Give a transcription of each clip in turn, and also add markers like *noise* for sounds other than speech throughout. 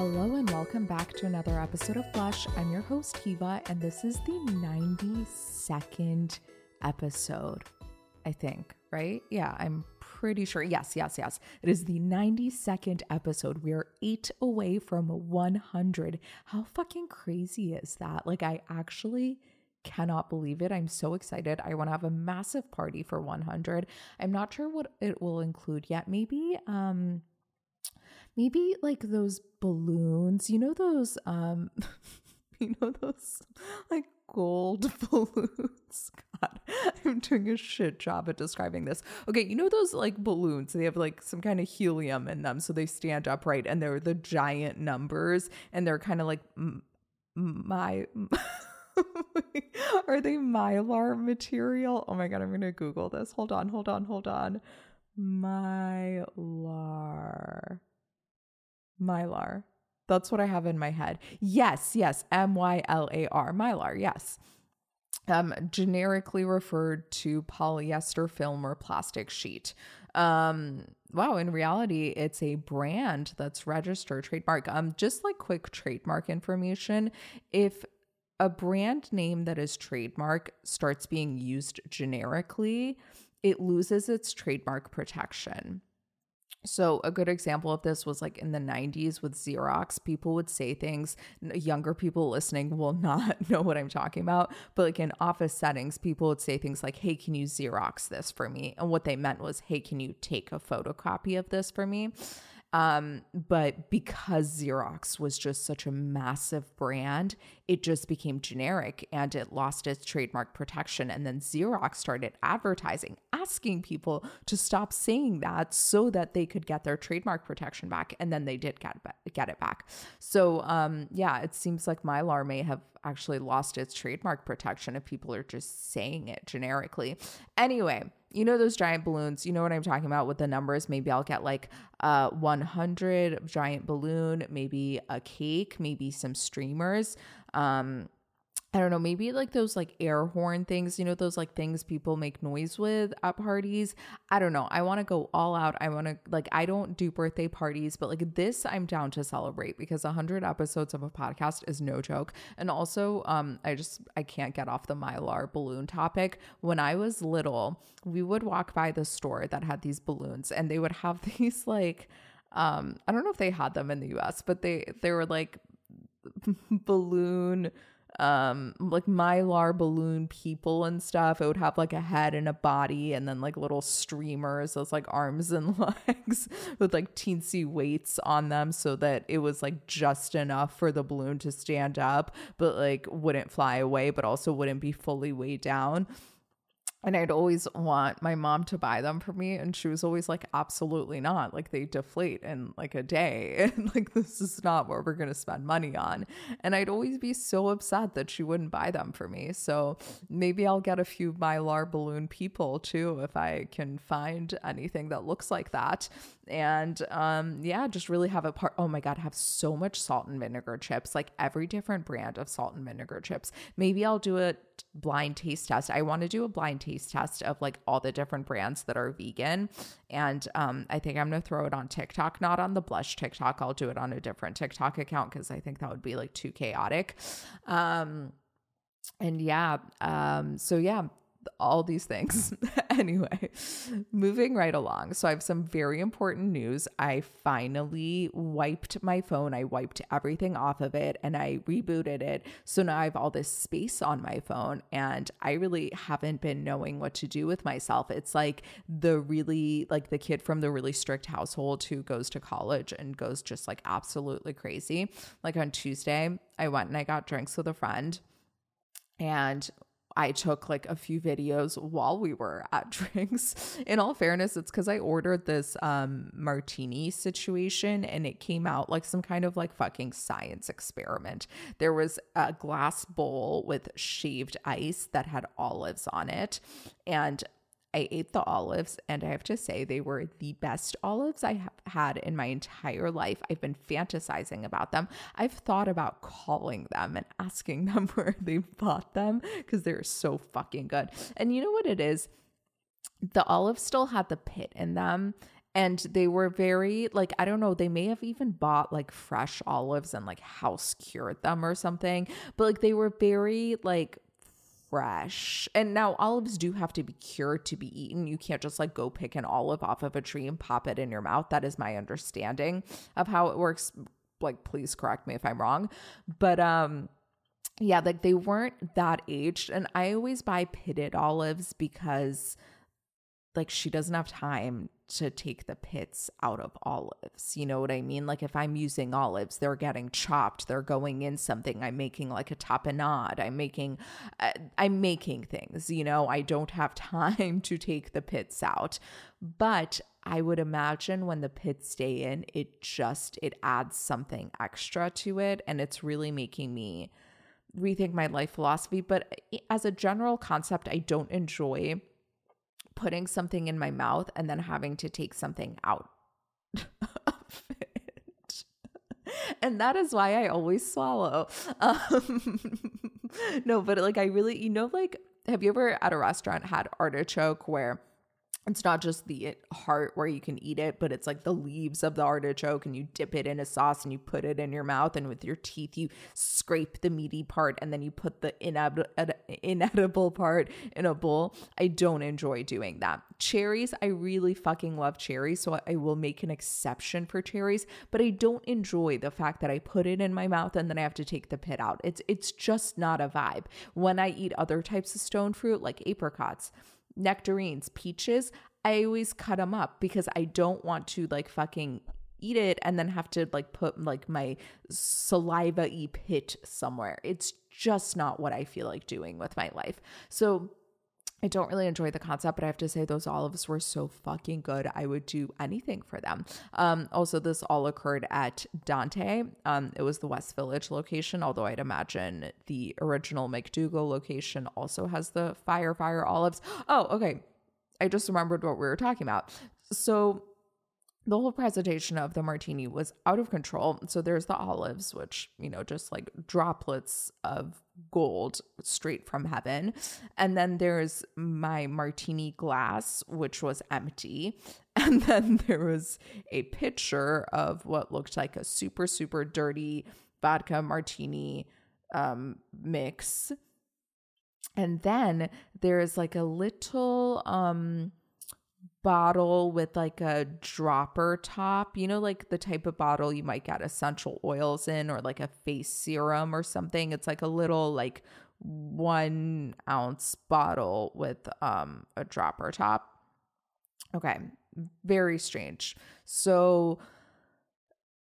Hello and welcome back to another episode of Blush. I'm your host, Hiwa, and this is the 92nd episode, I think, right? Yeah, I'm pretty sure. Yes, yes, yes. It is the 92nd episode. We are eight away from 100. How fucking crazy is that? Like, I actually cannot believe it. I'm so excited. I want to have a massive party for 100. I'm not sure what it will include yet. Maybe, um, maybe like those balloons, you know, those, um, *laughs* you know, those like gold *laughs* balloons. God, I'm doing a shit job at describing this. Okay, you know those like balloons, they have like some kind of helium in them, so they stand upright and they're the giant numbers and they're kind of like m- my. *laughs* Are they mylar material? Oh my god, I'm gonna Google this. Hold on, hold on, hold on. Mylar. Mylar. That's what I have in my head. Yes, yes, M Y L A R, Mylar, yes. Um, generically referred to polyester film or plastic sheet. Um, wow, in reality, it's a brand that's registered trademark. Um, just like quick trademark information, if a brand name that is trademark starts being used generically, it loses its trademark protection. So, a good example of this was like in the 90s with Xerox. People would say things, younger people listening will *laughs* not know what I'm talking about, but like in office settings, people would say things like, Hey, can you Xerox this for me? And what they meant was, Hey, can you take a photocopy of this for me? Um, but because Xerox was just such a massive brand, it just became generic and it lost its trademark protection. And then Xerox started advertising, asking people to stop saying that so that they could get their trademark protection back. And then they did get, get it back. So, um, yeah, it seems like Mylar may have actually lost its trademark protection if people are just saying it generically. Anyway, you know those giant balloons you know what i'm talking about with the numbers maybe i'll get like uh 100 giant balloon maybe a cake maybe some streamers um I don't know, maybe like those like air horn things, you know, those like things people make noise with at parties. I don't know. I want to go all out. I want to like I don't do birthday parties, but like this I'm down to celebrate because 100 episodes of a podcast is no joke. And also, um I just I can't get off the mylar balloon topic. When I was little, we would walk by the store that had these balloons and they would have *laughs* these like um I don't know if they had them in the US, but they they were like *laughs* balloon um like mylar balloon people and stuff it would have like a head and a body and then like little streamers those like arms and *laughs* legs with like teensy weights on them so that it was like just enough for the balloon to stand up but like wouldn't fly away but also wouldn't be fully weighed down and I'd always want my mom to buy them for me. And she was always like, absolutely not. Like, they deflate in like a day. *laughs* And like, this is not what we're going to spend money on. And I'd always be so upset that she wouldn't buy them for me. So maybe I'll get a few Mylar balloon people too if I can find anything that looks like that. And um, yeah, just really have a part. Oh my God, have so much salt and vinegar chips, like every different brand of salt and vinegar chips. Maybe I'll do blind taste test. I want to do a blind taste test of like all the different brands that are vegan. And um, I think I'm going to throw it on TikTok, not on the blush TikTok. I'll do it on a different TikTok account because I think that would be like too chaotic. Um, and yeah, um, so yeah, all these things. *laughs* anyway, moving right along. So I have some very important news. I finally wiped my phone. I wiped everything off of it and I rebooted it. So now I have all this space on my phone and I really haven't been knowing what to do with myself. It's like the really like the kid from the really strict household who goes to college and goes just like absolutely crazy. Like on Tuesday, I went and I got drinks with a friend and I took like a few videos while we were at *laughs* drinks. In all fairness, it's because I ordered this um, martini situation and it came out like some kind of like fucking science experiment. There was a glass bowl with shaved ice that had olives on it. And I ate the olives, and I have to say, they were the best olives I have had in my entire life. I've been fantasizing about them. I've thought about calling them and asking *laughs* them where they bought them because they're so fucking good. And you know what it is? The olives still had the pit in them and they were very like i don't know they may have even bought like fresh olives and like house cured them or something but like they were very like fresh. And now olives do have to be cured to be eaten. You can't just like go pick an olive off of a tree and pop it in your mouth. That is my understanding of how it works. Like please correct me if i'm wrong. But um yeah like they weren't that aged. And i always buy pitted olives because like she doesn't have time to take the pits out of olives. You know what I mean? Like if I'm using olives, they're getting chopped, they're going in something. I'm making like a tapenade. I'm making uh, I'm making things, you know. I don't have *laughs* time to take the pits out. But I would imagine when the pits stay in, it just it adds something extra to it and it's really making me rethink my life philosophy, but eh, as a general concept, I don't enjoy putting something in my mouth and then having to take something out *laughs* of it. And that is why I always swallow. Um, *laughs* no, but like I really, you know, like, have you ever at a restaurant had artichoke where it's not just the heart where you can eat it, but it's like the leaves of the artichoke and you dip it in a sauce and you put it in your mouth and with your teeth you scrape the meaty part and then you put the inedible part in a bowl. I don't enjoy doing that. Cherries, I really fucking love cherries, so I will make an exception for cherries, but I don't enjoy the fact that I put it in my mouth and then I have to take the pit out. It's it's just not a vibe. When I eat other types of stone fruit like apricots, nectarines, peaches, I always cut them up because I don't want to like fucking eat it and then have to like put like my saliva y pit somewhere. It's just not what I feel like doing with my life. So I don't really enjoy the concept, but I have to say those olives were so fucking good. I would do anything for them. Um, also, this all occurred at Dante. Um, it was the West Village location, although I'd imagine the original MacDougal location also has the fire fire olives. Oh, okay. I just remembered what we were talking about. So the whole presentation of the martini was out of control. So there's the olives, which, you know, just like droplets of gold straight from heaven. And then there's my martini glass, which was empty. *laughs* And then there was a picture of what looked like a super, super dirty vodka martini um, mix. And then there's like a little um bottle with like a dropper top, you know, like the type of bottle you might get essential oils in or like a face serum or something. It's like a little like one ounce bottle with um a dropper top. Okay, very strange. So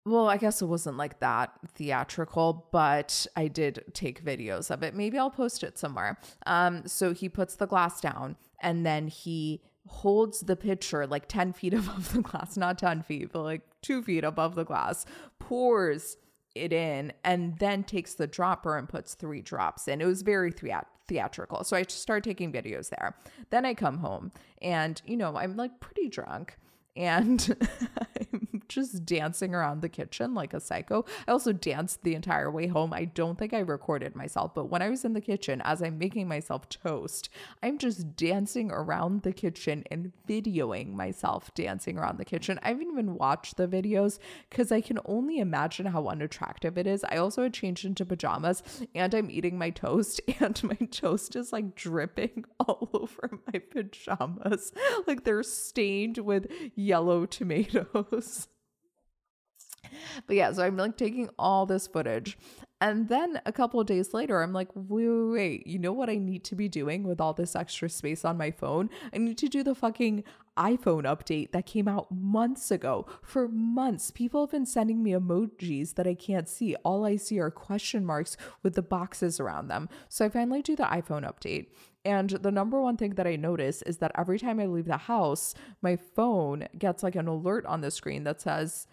well, I guess it wasn't like that theatrical, but I did take videos of it. Maybe I'll post it somewhere. Um, so he puts the glass down and then he holds the pitcher like 10 feet *laughs* above the glass, not 10 feet, but like two feet above the glass, pours it in, and then takes the dropper and puts three drops in. It was very theat- theatrical. So I started taking videos there. Then I come home and, you know, I'm like pretty drunk and *laughs* I'm just dancing around the kitchen like a psycho. I also danced the entire way home. I don't think I recorded myself, but when I was in the kitchen, as I'm making myself toast, I'm just dancing around the kitchen and videoing myself dancing around the kitchen. I haven't even watched the videos because I can only imagine how unattractive it is. I also had changed into pajamas and I'm eating my toast, *laughs* and my toast is like dripping *laughs* all over my pajamas. Like they're stained with yellow tomatoes. *laughs* But yeah, so I'm like taking all this footage. And then a couple of days later, I'm like, wait, wait, wait, you know what I need to be doing with all this extra space on my phone? I need to do the fucking iPhone update that came out months ago. For months, people have been sending me emojis that I can't see. All I see are question marks with the boxes around them. So I finally do the iPhone update. And the number one thing that I notice is that every time I leave the house, my phone gets like an alert on the screen that says,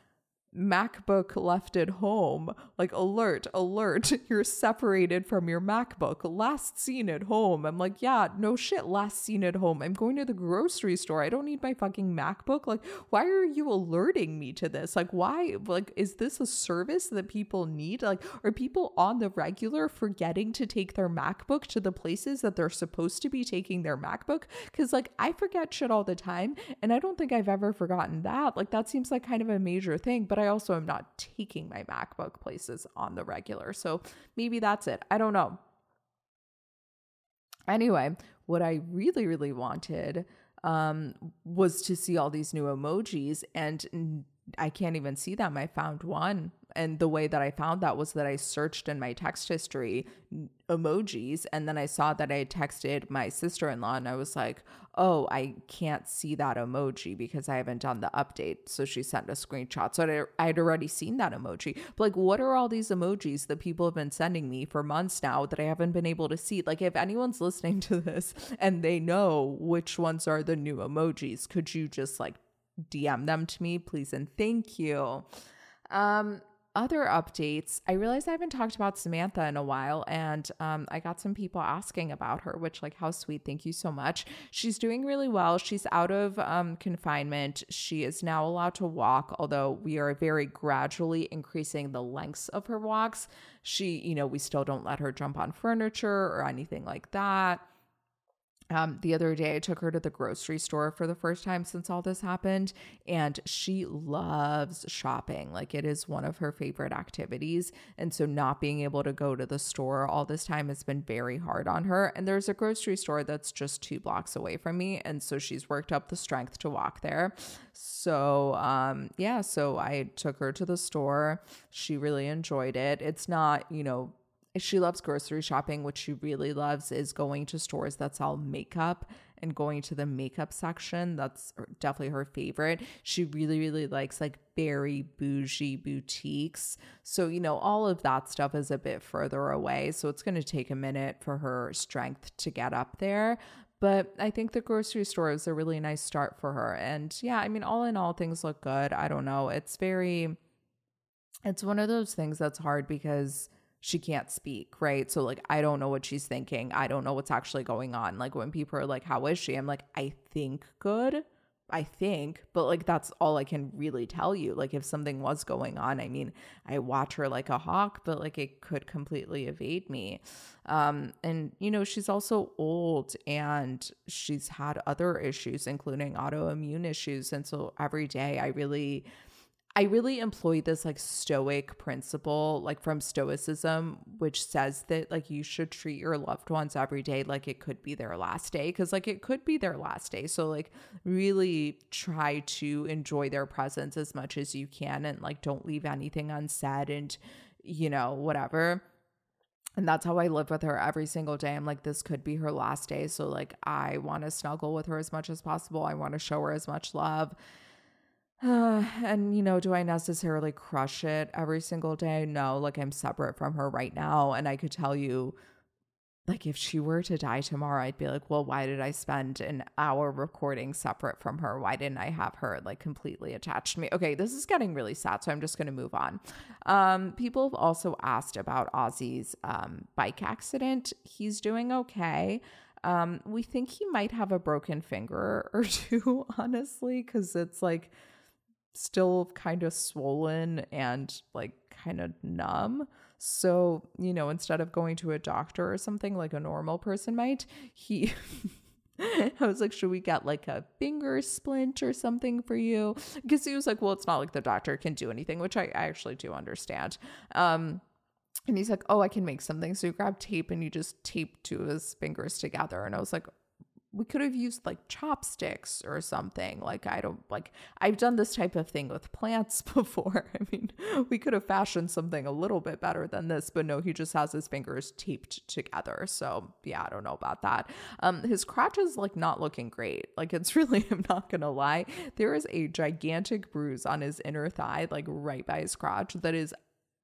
MacBook left at home. Like, alert, alert, *laughs* you're separated from your MacBook. Last seen at home. I'm like, yeah, no shit, last seen at home. I'm going to the grocery store. I don't need my fucking MacBook. Like, why are you alerting me to this? Like, why? Like, is this a service that people need? Like, are people on the regular forgetting to take their MacBook to the places that they're supposed to be taking their MacBook? Because, like, I forget shit all the time. And I don't think I've ever forgotten that. Like, that seems like kind of a major thing. But I also am not taking my MacBook places on the regular. So maybe that's it. I don't know. Anyway, what I really, really wanted um, was to see all these new emojis, and I can't even see them. I found one and the way that I found that was that I searched in my text history emojis and then I saw that I texted my sister-in-law and I was like, "Oh, I can't see that emoji because I haven't done the update." So she sent a screenshot. So I'd already seen that emoji. But like what are all these emojis that people have been sending me for months now that I haven't been able to see? Like if anyone's listening to this and they know which ones are the new emojis, could you just like DM them to me, please and thank you. Um other updates, I realized I haven't talked about Samantha in a while, and um, I got some people asking about her, which, like, how sweet. Thank you so much. She's doing really well. She's out of um, confinement. She is now allowed to walk, although we are very gradually increasing the lengths of her walks. She, you know, we still don't let her jump on furniture or anything like that. Um, the other day, I took her to the grocery store for the first time since all this happened, and she loves shopping. Like, it is one of her favorite activities. And so, not being able to go to the store all this time has been very hard on her. And there's a grocery store that's just two blocks away from me. And so, she's worked up the strength to walk there. So, um, yeah, so I took her to the store. She really enjoyed it. It's not, you know, she loves grocery shopping. What she really loves is going to stores that sell makeup and going to the makeup section. That's definitely her favorite. She really, really likes like very bougie boutiques. So, you know, all of that stuff is a bit further away. So it's going to take a minute for her strength to get up there. But I think the grocery store is a really nice start for her. And yeah, I mean, all in all, things look good. I don't know. It's very, it's one of those things that's hard because she can't speak, right? So like I don't know what she's thinking. I don't know what's actually going on. Like when people are like, "How is she?" I'm like, "I think good." I think, but like that's all I can really tell you. Like if something was going on, I mean, I watch her like a hawk, but like it could completely evade me. Um and you know, she's also old and she's had other issues including autoimmune issues and so every day I really I really employ this like stoic principle, like from Stoicism, which says that like you should treat your loved ones every day like it could be their last day. Cause like it could be their last day. So like really try to enjoy their presence as much as you can and like don't leave anything unsaid and, you know, whatever. And that's how I live with her every single day. I'm like, this could be her last day. So, like, I want to snuggle with her as much as possible. I want to show her as much love uh, and you know, do I necessarily crush it every single day? No, like I'm separate from her right now. And I could tell you, like, if she were to die tomorrow, I'd be like, well, why did I spend an hour recording separate from her? Why didn't I have her like completely attached to me? Okay, this is getting really sad. So I'm just going to move on. Um, people have also asked about Ozzy's um, bike accident. He's doing okay. Um, we think he might have a broken finger or *laughs* two, honestly, because it's like, still kind of swollen and like kind of numb. So, you know, instead of going to a doctor or something like a normal person might, he *laughs* I was like, should we get like a finger splint or something for you? Because he was like, well, it's not like the doctor can do anything, which I, I actually do understand. Um, and he's like, oh, I can make something. So you grab tape and you just tape two of his fingers together. And I was like, we could have used like chopsticks or something. Like, I don't like, I've done this type of thing with plants *laughs* before. I mean, we could have fashioned something a little bit better than this, but no, he just has his fingers taped together. So, yeah, I don't know about that. Um, his crotch is like not looking great. Like, it's *laughs* really, I'm not gonna lie, there is a gigantic bruise on his inner thigh, like right by his crotch, that is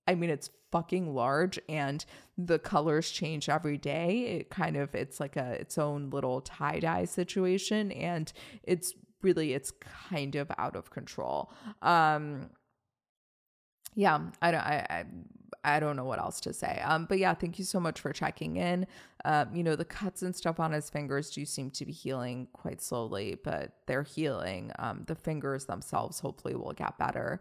I mean, it's fucking large and the colors change every day. It kind of, it's like a, its own little tie dye situation. And it's really, it's kind of out of control. Um, yeah, I don't, I, I, I don't know what else to say. Um, but yeah, thank you so much for checking in. Um, you know, the cuts and stuff on his fingers do seem to be healing quite slowly, but they're healing. Um, the fingers themselves hopefully will get better.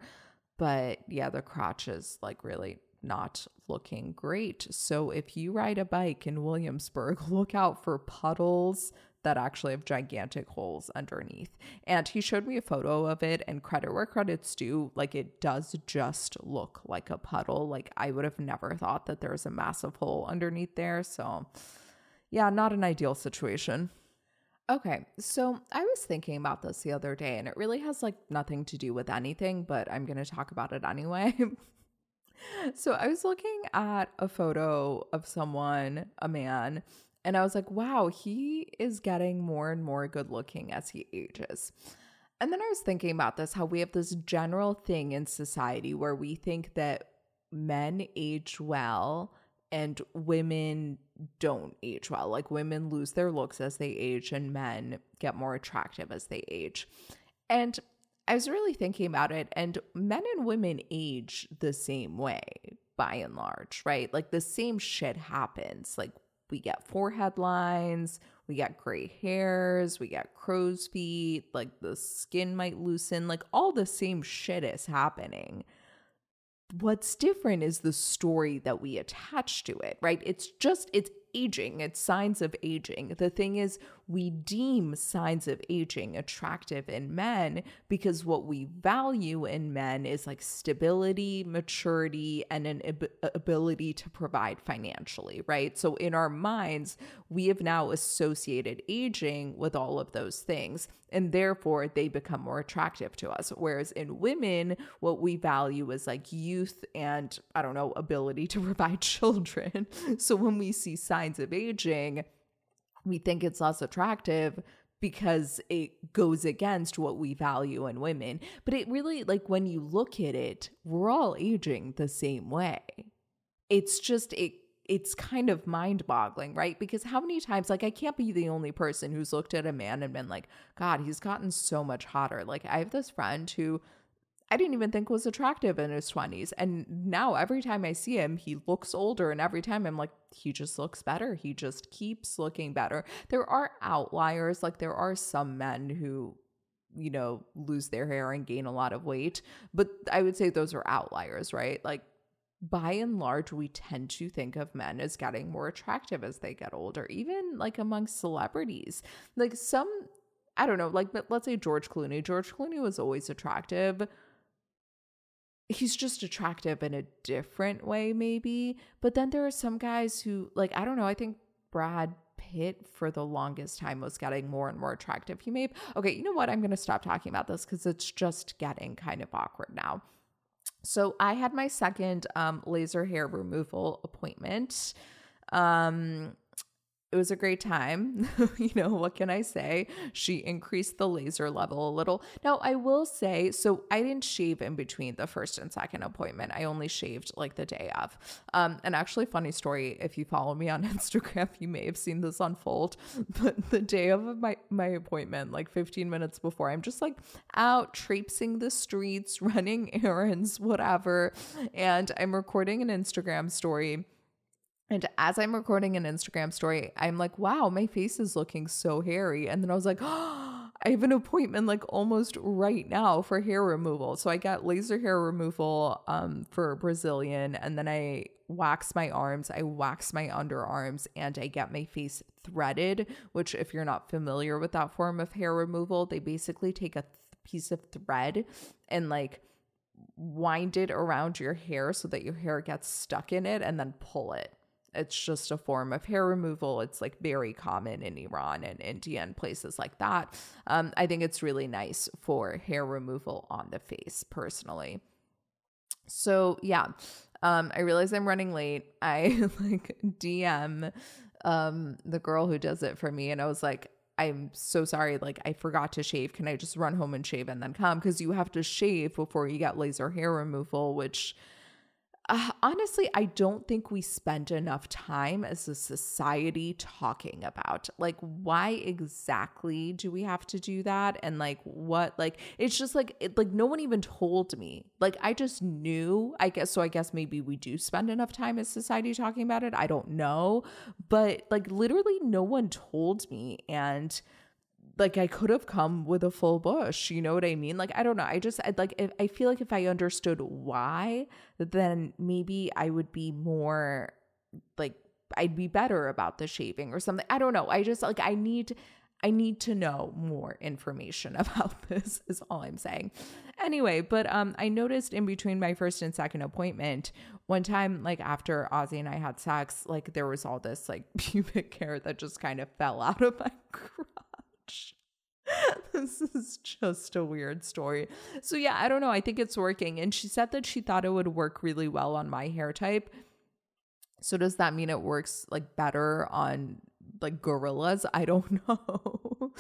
But yeah, the crotch is like really not looking great. So if you ride a bike in Williamsburg, *laughs* look out for puddles, that actually have gigantic holes underneath. And he showed me a photo of it, and credit where credit's due, like it does just look like a puddle. Like I would have never thought that there's a massive hole underneath there. So, yeah, not an ideal situation. Okay, so I was thinking about this the other day, and it really has like nothing to do with anything, but I'm going to talk about it anyway. *laughs* so I was looking at a photo of someone, a man, and I was like, wow, he is getting more and more good looking as he ages. And then I was thinking about this how we have this general thing in society where we think that men age well and women don't age well. Like women lose their looks as they age and men get more attractive as they age. And I was really thinking about it, and men and women age the same way by and large, right? Like the same shit happens. Like we get forehead lines, we get gray hairs, we get crow's feet, like the skin might loosen, like all the same shit is happening. What's different is the story that we attach to it, right? It's just, it's aging, it's signs of aging. The thing is, we deem signs of aging attractive in men because what we value in men is like stability, maturity, and an ab- ability to provide financially, right? So in our minds, we have now associated aging with all of those things, and therefore they become more attractive to us. Whereas in women, what we value is like youth and I don't know, ability to *laughs* provide children. so when we see signs of aging, we think it's less attractive because it goes against what we value in women. But it really, like, when you look at it, we're all aging the same way. It's just, it, it's kind of mind boggling, right? Because how many times, like, I can't be the only person who's looked at a man and been like, God, he's gotten so much hotter. Like, I have this friend who I didn't even think was attractive in his 20s. And now every time I see him, he looks older. And every time I'm like, he just looks better. He just keeps looking better. There are outliers. Like there are some men who, you know, lose their hair and gain a lot of weight. But I would say those are outliers, right? Like by and large, we tend to think of men as getting more attractive as they get older, even like among celebrities. Like some, I don't know, like let's say George Clooney. George Clooney was always attractive he's just attractive in a different way maybe but then there are some guys who like i don't know i think brad pitt for the longest time was getting more and more attractive. He may okay you know what? I'm going to stop talking about this because it's just getting kind of awkward now. So i had my second um, laser hair removal appointment um it was a great time. *laughs* you know, what can I say? She increased the laser level a little. Now, I will say, so I didn't shave in between the first and second appointment. I only shaved like the day of. Um, and actually, funny story, if you follow me on *laughs* Instagram, you may have seen this unfold. *laughs* But the day of my, my appointment, like 15 minutes before, I'm just like out traipsing the streets, running errands, whatever. And I'm recording an Instagram story and as I'm recording an Instagram story, I'm like, wow, my face is looking so hairy. And then I was like, oh, *gasps* I have an appointment like almost right now for hair removal. So I got laser hair removal um, for Brazilian, and then I wax my arms, I wax my underarms, and I get my face threaded, which, if you're not familiar with that form of hair removal, they basically take a th- piece of thread and like wind it around your hair so that your hair gets stuck in it and then pull it. It's just a form of hair removal. It's like very common in Iran and India and places like that. Um, I think it's really nice for hair removal on the face, personally. So yeah, um, I realize I'm running late. I *laughs* like DM um, the girl who does it for me, and I was like, I'm so sorry. Like, I forgot to shave. Can I just run home and shave and then come? Because you have to shave before you get laser hair removal, which uh, honestly, I don't think we spend enough time as a society talking about like why exactly do we have to do that and like what like it's just like it, like no one even told me. Like I just knew. I guess so I guess maybe we do spend enough time as society talking about it. I don't know, but like literally no one told me and like I could have come with a full bush. You know what I mean? Like I don't know. I just I'd like if, I feel like if I understood why, then maybe I would be more like I'd be better about the shaving or something. I don't know. I just like I need I need to know more information *laughs* about this is all I'm saying. Anyway, but um I noticed in between my first and second appointment, one time like after Ozzy and I had sex, like there was all this like *laughs* pubic hair that just kind of fell out of my *laughs* crotch. *laughs* this is just a weird story. So, yeah, I don't know. I think it's working. And she said that she thought it would work really well on my hair type. So, does that mean it works like better on like gorillas? I don't *laughs* know.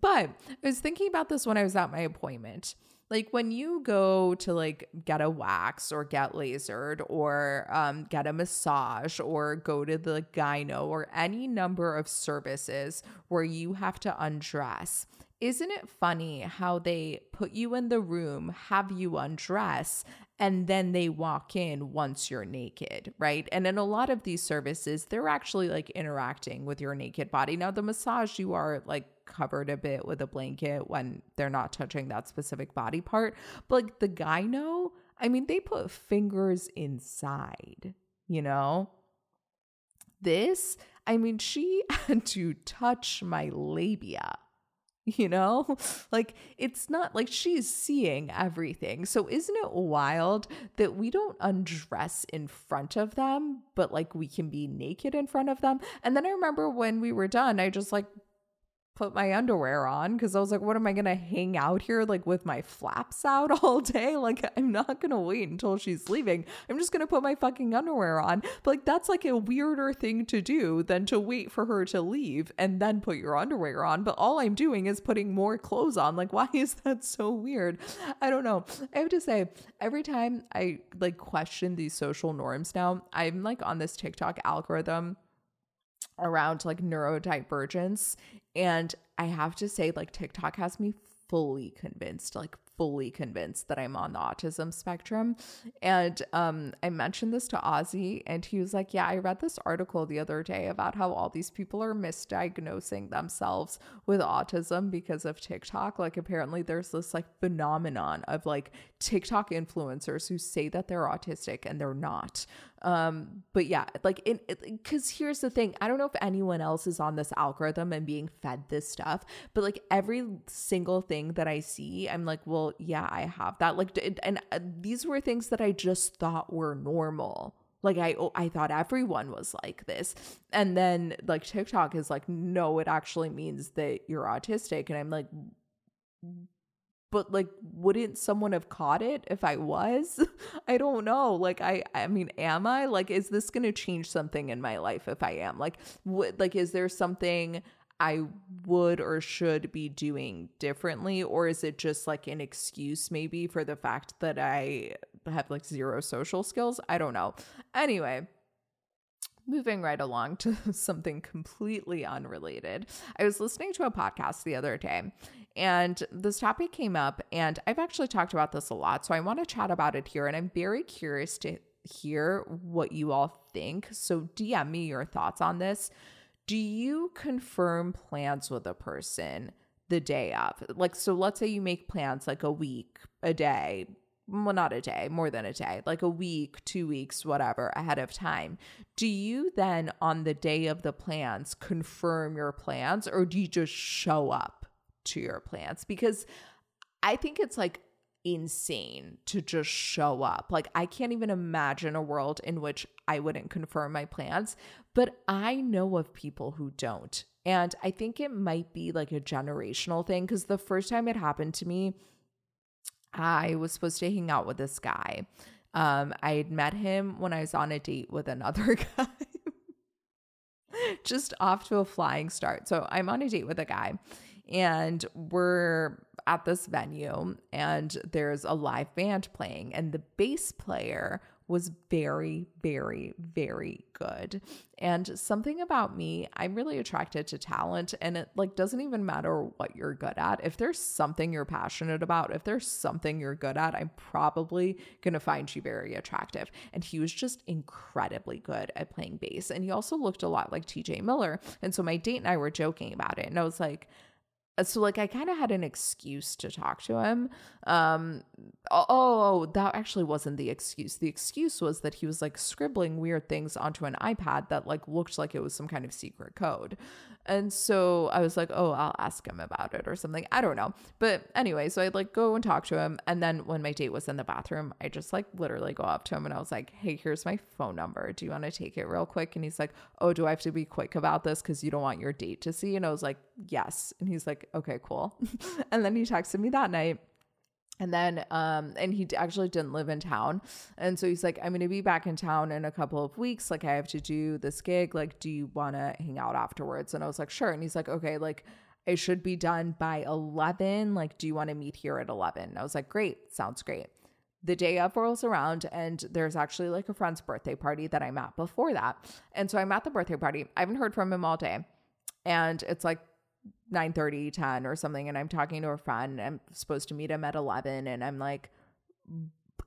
but I was thinking about this when I was at my appointment like when you go to like get a wax or get lasered or um, get a massage or go to the gyno or any number of services where you have to undress isn't it funny how they put you in the room have you undress and then they walk in once you're naked, right? And in a lot of these services, they're actually like interacting with your naked body. Now, the massage, you are like covered a bit with a blanket when they're not touching that specific body part. But like the gyno, I mean, they put fingers inside, you know? This, I mean, she *laughs* had to touch my labia *laughs* you know? Like it's not like she's seeing everything. So isn't it wild that we don't undress in front of them, but like we can be naked in front of them? And then I remember when we were done, I just like put my underwear on because I was like, what am I gonna hang out here like with my flaps out *laughs* all day? Like, I'm not gonna wait until she's leaving. I'm just gonna put my fucking underwear on. But like, that's like a weirder thing to do than to wait for her to leave and then put your underwear on. But all I'm doing is putting more clothes on. Like, *laughs* why is that so weird? I don't know. I have to say, every time I like question these social norms now, I'm like on this TikTok algorithm around like neurodivergence. And I have to say, like, TikTok has me fully convinced, like, fully convinced that I'm on the autism spectrum. And um, I mentioned this to Ozzy, and he was like, Yeah, I read this article the other day about how all these people are misdiagnosing themselves with autism because of TikTok. Like, apparently, there's this like phenomenon of like TikTok influencers who say that they're autistic and they're not. Um, but yeah, like in because here's the thing, I don't know if anyone else is on this algorithm and being fed this stuff, but like every single thing that I see, I'm like, well, yeah, I have that. Like, and uh, these were things that I just thought were normal. Like I oh, I thought everyone was like this. And then like TikTok is like no it actually means that you're autistic and I'm like but like wouldn't someone have caught it if i was? *laughs* I don't know. Like i i mean am i? Like is this going to change something in my life if i am? Like what like is there something i would or should be doing differently? Or is it just like an excuse maybe for the fact that i have like zero social skills? I don't know. Anyway moving right along to *laughs* something completely unrelated. I was listening to a podcast the other day and this topic came up, and I've actually talked about this a lot. So I want to chat about it here. And I'm very curious to hear what you all think. So DM me your thoughts on this. Do you confirm plans with a person the day of? Like, so let's say you make plans like a week, a day, well, not a day, more than a day, like a week, two weeks, whatever, ahead of time. Do you then, on the day of the plans, confirm your plans or do you just show up? to your plans? because I think it's like insane to just show up. Like, I can't even imagine a world in which I wouldn't confirm my plans, but I know of people who don't. And I think it might be like a generational thing because the first time it happened to me, I was supposed to hang out with this guy. Um, I had met him when I was on a date with another *laughs* guy. Just off to a flying start. So I'm on a date with a guy and we're at this venue and there's a live band playing and the bass player was very, very, very good. And something about me, I'm really attracted to talent and it like doesn't even matter what you're good at. If there's something you're passionate about, if there's something you're good at, I'm probably to find you very attractive. And he was just incredibly good at playing bass. And he also looked a lot like TJ Miller. And so my date and I were joking about it. And I was like, so like I kind of had an excuse to talk to him. Um Oh, oh, oh, that actually wasn't the excuse. The excuse was that he was like scribbling weird things onto an iPad that like looked like it was some kind of secret code. And so I was like, oh, I'll ask him about it or something. I don't know. But anyway, so I'd like go and talk to him. And then when my date was in the bathroom, I just like literally go up to him and I was like, hey, here's my phone number. Do you want to take it real quick? And he's like, oh, do I have to be quick about this because you don't want your date to see? And I was like, yes. And he's like, okay, cool. *laughs* and then he texted me that night and then, um, and he actually didn't live in town. And so he's like, I'm to be back in town in a couple of weeks. Like, I have to do this gig. Like, do you want to hang out afterwards? And I was like, sure. And he's like, okay, like, it should be done by 11. Like, do you want to meet here at 11? And I was like, great. Sounds great. The day of rolls around, and there's actually like a friend's birthday party that I'm at before that. And so I'm at the birthday party. I haven't heard from him all day. And it's like 9 30 10 or something and i'm talking to a friend i'm supposed to meet him at 11 and i'm like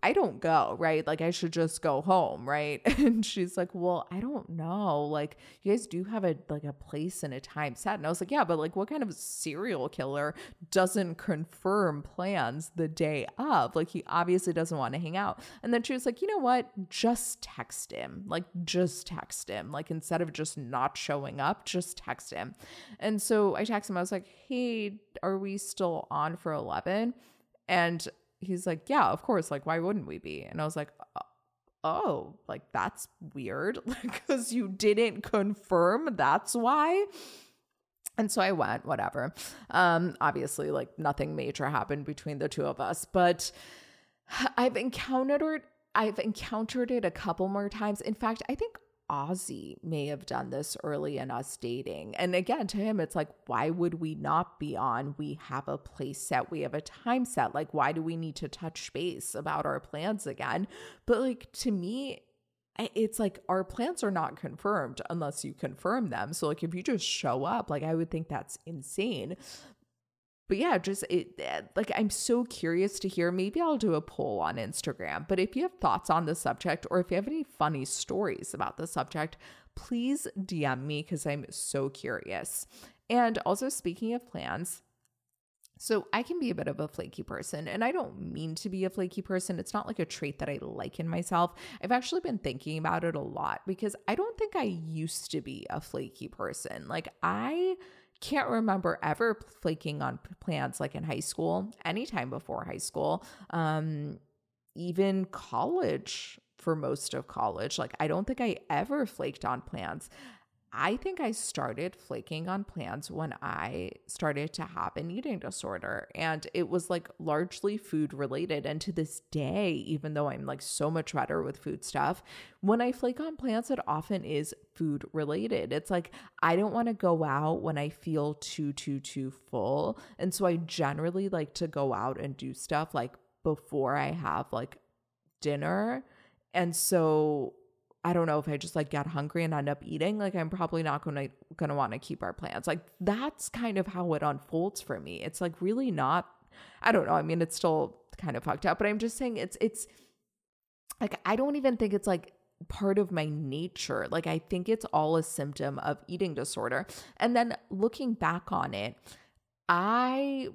I don't go, right? Like I should just go home, right? *laughs* And she's like, "Well, I don't know. Like you guys do have a like a place and a time set." And I was like, "Yeah, but like what kind of serial killer doesn't confirm plans the day of? Like he obviously doesn't want to hang out." And then she was like, "You know what? Just text him. Like just text him. Like instead of just not showing up, just text him." And so I text him. I was like, "Hey, are we still on for 11?" And he's like, yeah, of course. Like, why wouldn't we be? And I was like, oh, like that's weird *laughs* because you didn't confirm. That's why. And so I went, whatever. Um, obviously, like nothing major happened between the two of us, but I've encountered I've encountered it a couple more times. In fact, I think Ozzy may have done this early in us dating. And again, to him, it's like, why would we not be on? We have a place set, we have a time set. Like, why do we need to touch base about our plans again? But like, to me, it's like our plans are not confirmed unless you confirm them. So, like, if you just show up, like, I would think that's insane but yeah, just it like I'm so curious to hear. Maybe I'll do a poll on Instagram. But if you have thoughts on the subject or if you have any funny stories about the subject, please DM me because I'm so curious. And also, speaking of plans, so I can be a bit of a flaky person, and I don't mean to be a flaky person. It's not like a trait that I like in myself. I've actually been thinking about it a lot because I don't think I used to be a flaky person. Like, I can't remember ever flaking on plans like in high school, anytime before high school, um, even college for most of college. Like, I don't think I ever flaked on plans. I think I started flaking on plans when I started to have an eating disorder. And it was like largely food related. And to this day, even though I'm like so much better with food stuff, when I flake on plans, it often is food related. It's like I don't want to go out when I feel too, too, too full. And so I generally like to go out and do stuff like before I have like dinner. And so I don't know if I just like get hungry and end up eating, like I'm probably not going to going to want to keep our plans. Like that's kind of how it unfolds for me. It's like really not I don't know. I mean, it's still kind of fucked up, but I'm just saying it's it's like I don't even think it's like part of my nature. Like I think it's all a symptom of eating disorder. And then looking back on it, I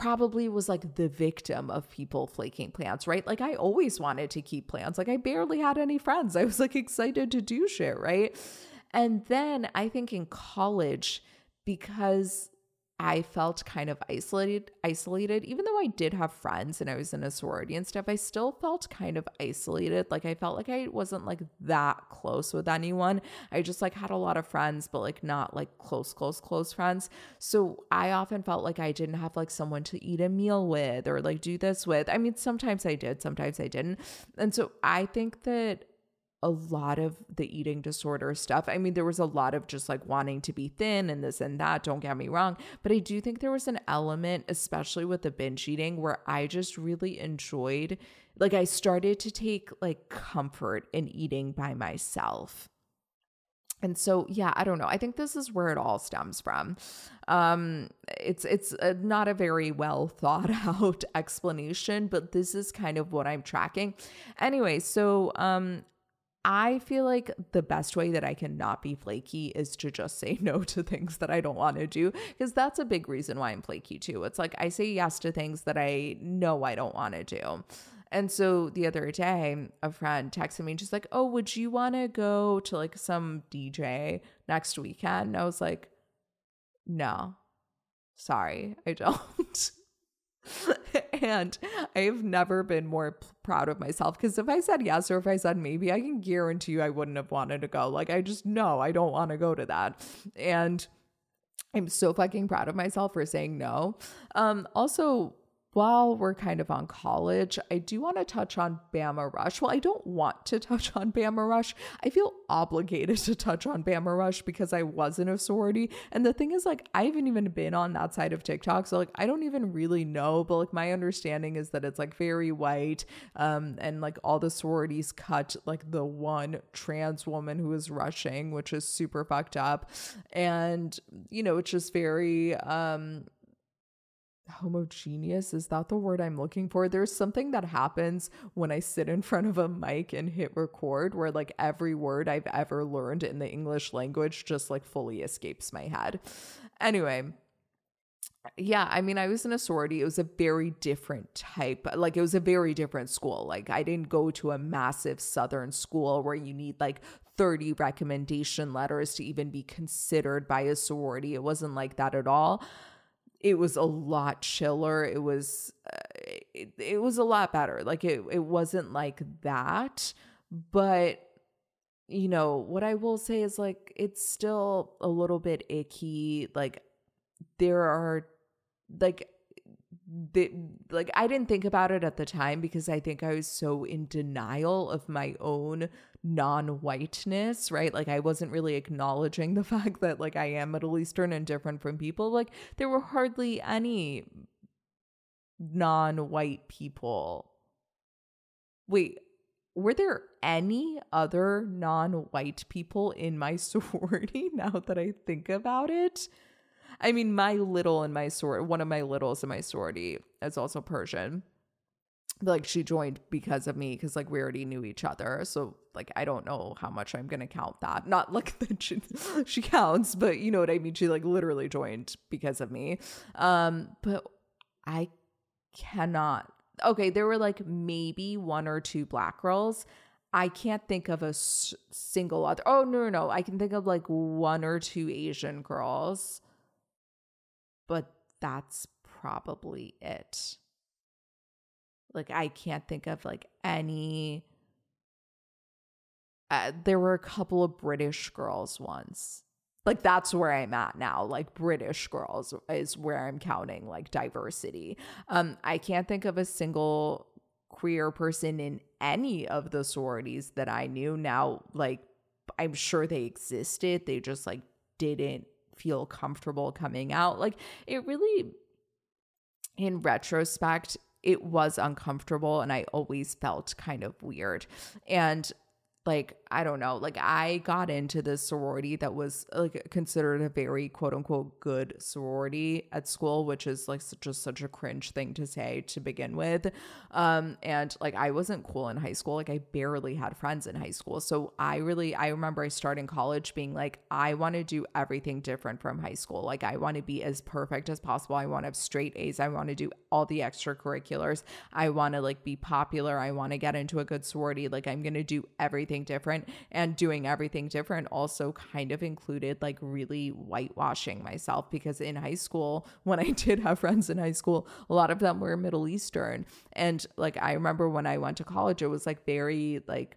probably was like the victim of people flaking plans, right? Like I always wanted to keep plans. Like I barely had any friends. I was like excited to do shit, right? And then I think in college, because I felt kind of isolated, isolated, even though I did have friends and I was in a sorority and stuff, I still felt kind of isolated. Like I felt like I wasn't like that close with anyone. I just like had a lot of friends, but like not like close, close, close friends. So I often felt like I didn't have like someone to eat a meal with or like do this with. I mean, sometimes I did, sometimes I didn't. And so I think that a lot of the eating disorder stuff. I mean, there was a lot of just like wanting to be thin and this and that, don't get me wrong. But I do think there was an element, especially with the binge eating, where I just really enjoyed, like, I started to take like comfort in eating by myself. And so, yeah, I don't know. I think this is where it all stems from. Um, it's it's a, not a very well *laughs* thought out explanation, but this is kind of what I'm tracking. Anyway, so um, I feel like the best way that I can not be flaky is to just say *laughs* no to things that I don't want to do because that's a big reason why I'm flaky too. It's like I say yes to things that I know I don't want to do. And so the other day, a friend texted me just like, "Oh, would you want to go to like some DJ next weekend?" And I was like, "No. Sorry, I don't." *laughs* and I've never been more proud of myself because if I said yes or if I said maybe, I can guarantee you I wouldn't have wanted to go. Like, I just know I don't want to go to that. And I'm so fucking proud of myself for saying no. Um, also, while we're kind of on college, I do want to touch on Bama Rush. Well, I don't want to *laughs* touch on Bama Rush. I feel obligated to touch on Bama Rush because I was in a sorority. And the thing is, like, I haven't even been on that side of TikTok. So, like, I don't even really know. But, like, my understanding is that it's like very white. Um, and like all the sororities cut like the one trans woman who is rushing, which is super fucked up. And, you know, it's just very, um, homogeneous is that the word i'm looking for there's something that happens when i sit in front of a mic and hit record where like every word i've ever learned in the english language just like fully escapes my head anyway yeah, I mean, I was in a sorority. It was a very different type. Like, it was a very different school. Like, I didn't go to a massive Southern school where you need like 30 recommendation letters to even be considered by a sorority. It wasn't like that at all it was a lot chiller. It was uh, it, it was a lot better. Like it it wasn't like that, but you know, what I will say is like it's still a little bit icky. Like there are like the, like I didn't think about it at the time because I think I was so in denial of my own non-whiteness, right? Like I wasn't really acknowledging the *laughs* fact that like I am Middle Eastern and different from people. Like there were hardly any non-white people. Wait, were there any other non-white people in my *laughs* sorority *laughs* now that I think about it? I mean, my little in my sorority, one of my littles in my sorority is also Persian like she joined because of me because like we already knew each other so like i don't know how much i'm gonna count that. Not like *laughs* that she, she counts but you know what i mean? She like literally joined because of me. Um but i cannot okay there were like maybe one or two black girls. I can't think of a s- single other oh no no no i can think of like one or two asian girls. But that's probably it like I can't think of like any uh, there were a couple of British girls once. Like that's where I'm at now. Like British girls is where I'm counting like diversity. Um I can't think of a single queer person in any of the sororities that I knew. Now like I'm sure they existed. They just like didn't feel comfortable coming out. Like it really in retrospect it was uncomfortable and I always felt kind of weird. And like I don't know, like I got into this sorority that was like considered a very quote unquote good sorority at school, which is like just such a cringe thing to say to begin with. Um, and like I wasn't cool in high school, like I barely had friends in high school. So I really, I remember I started college being like, I want to do everything different from high school. Like I want to be as perfect as possible. I want to have straight A's. I want to do all the extracurriculars. I want to like be popular. I want to get into a good sorority. Like I'm to do everything different and doing everything different also kind of included like really whitewashing myself because in high school, *laughs* when I did have friends in high school, a lot of them were Middle Eastern. And like I remember when I went to college, it was like very like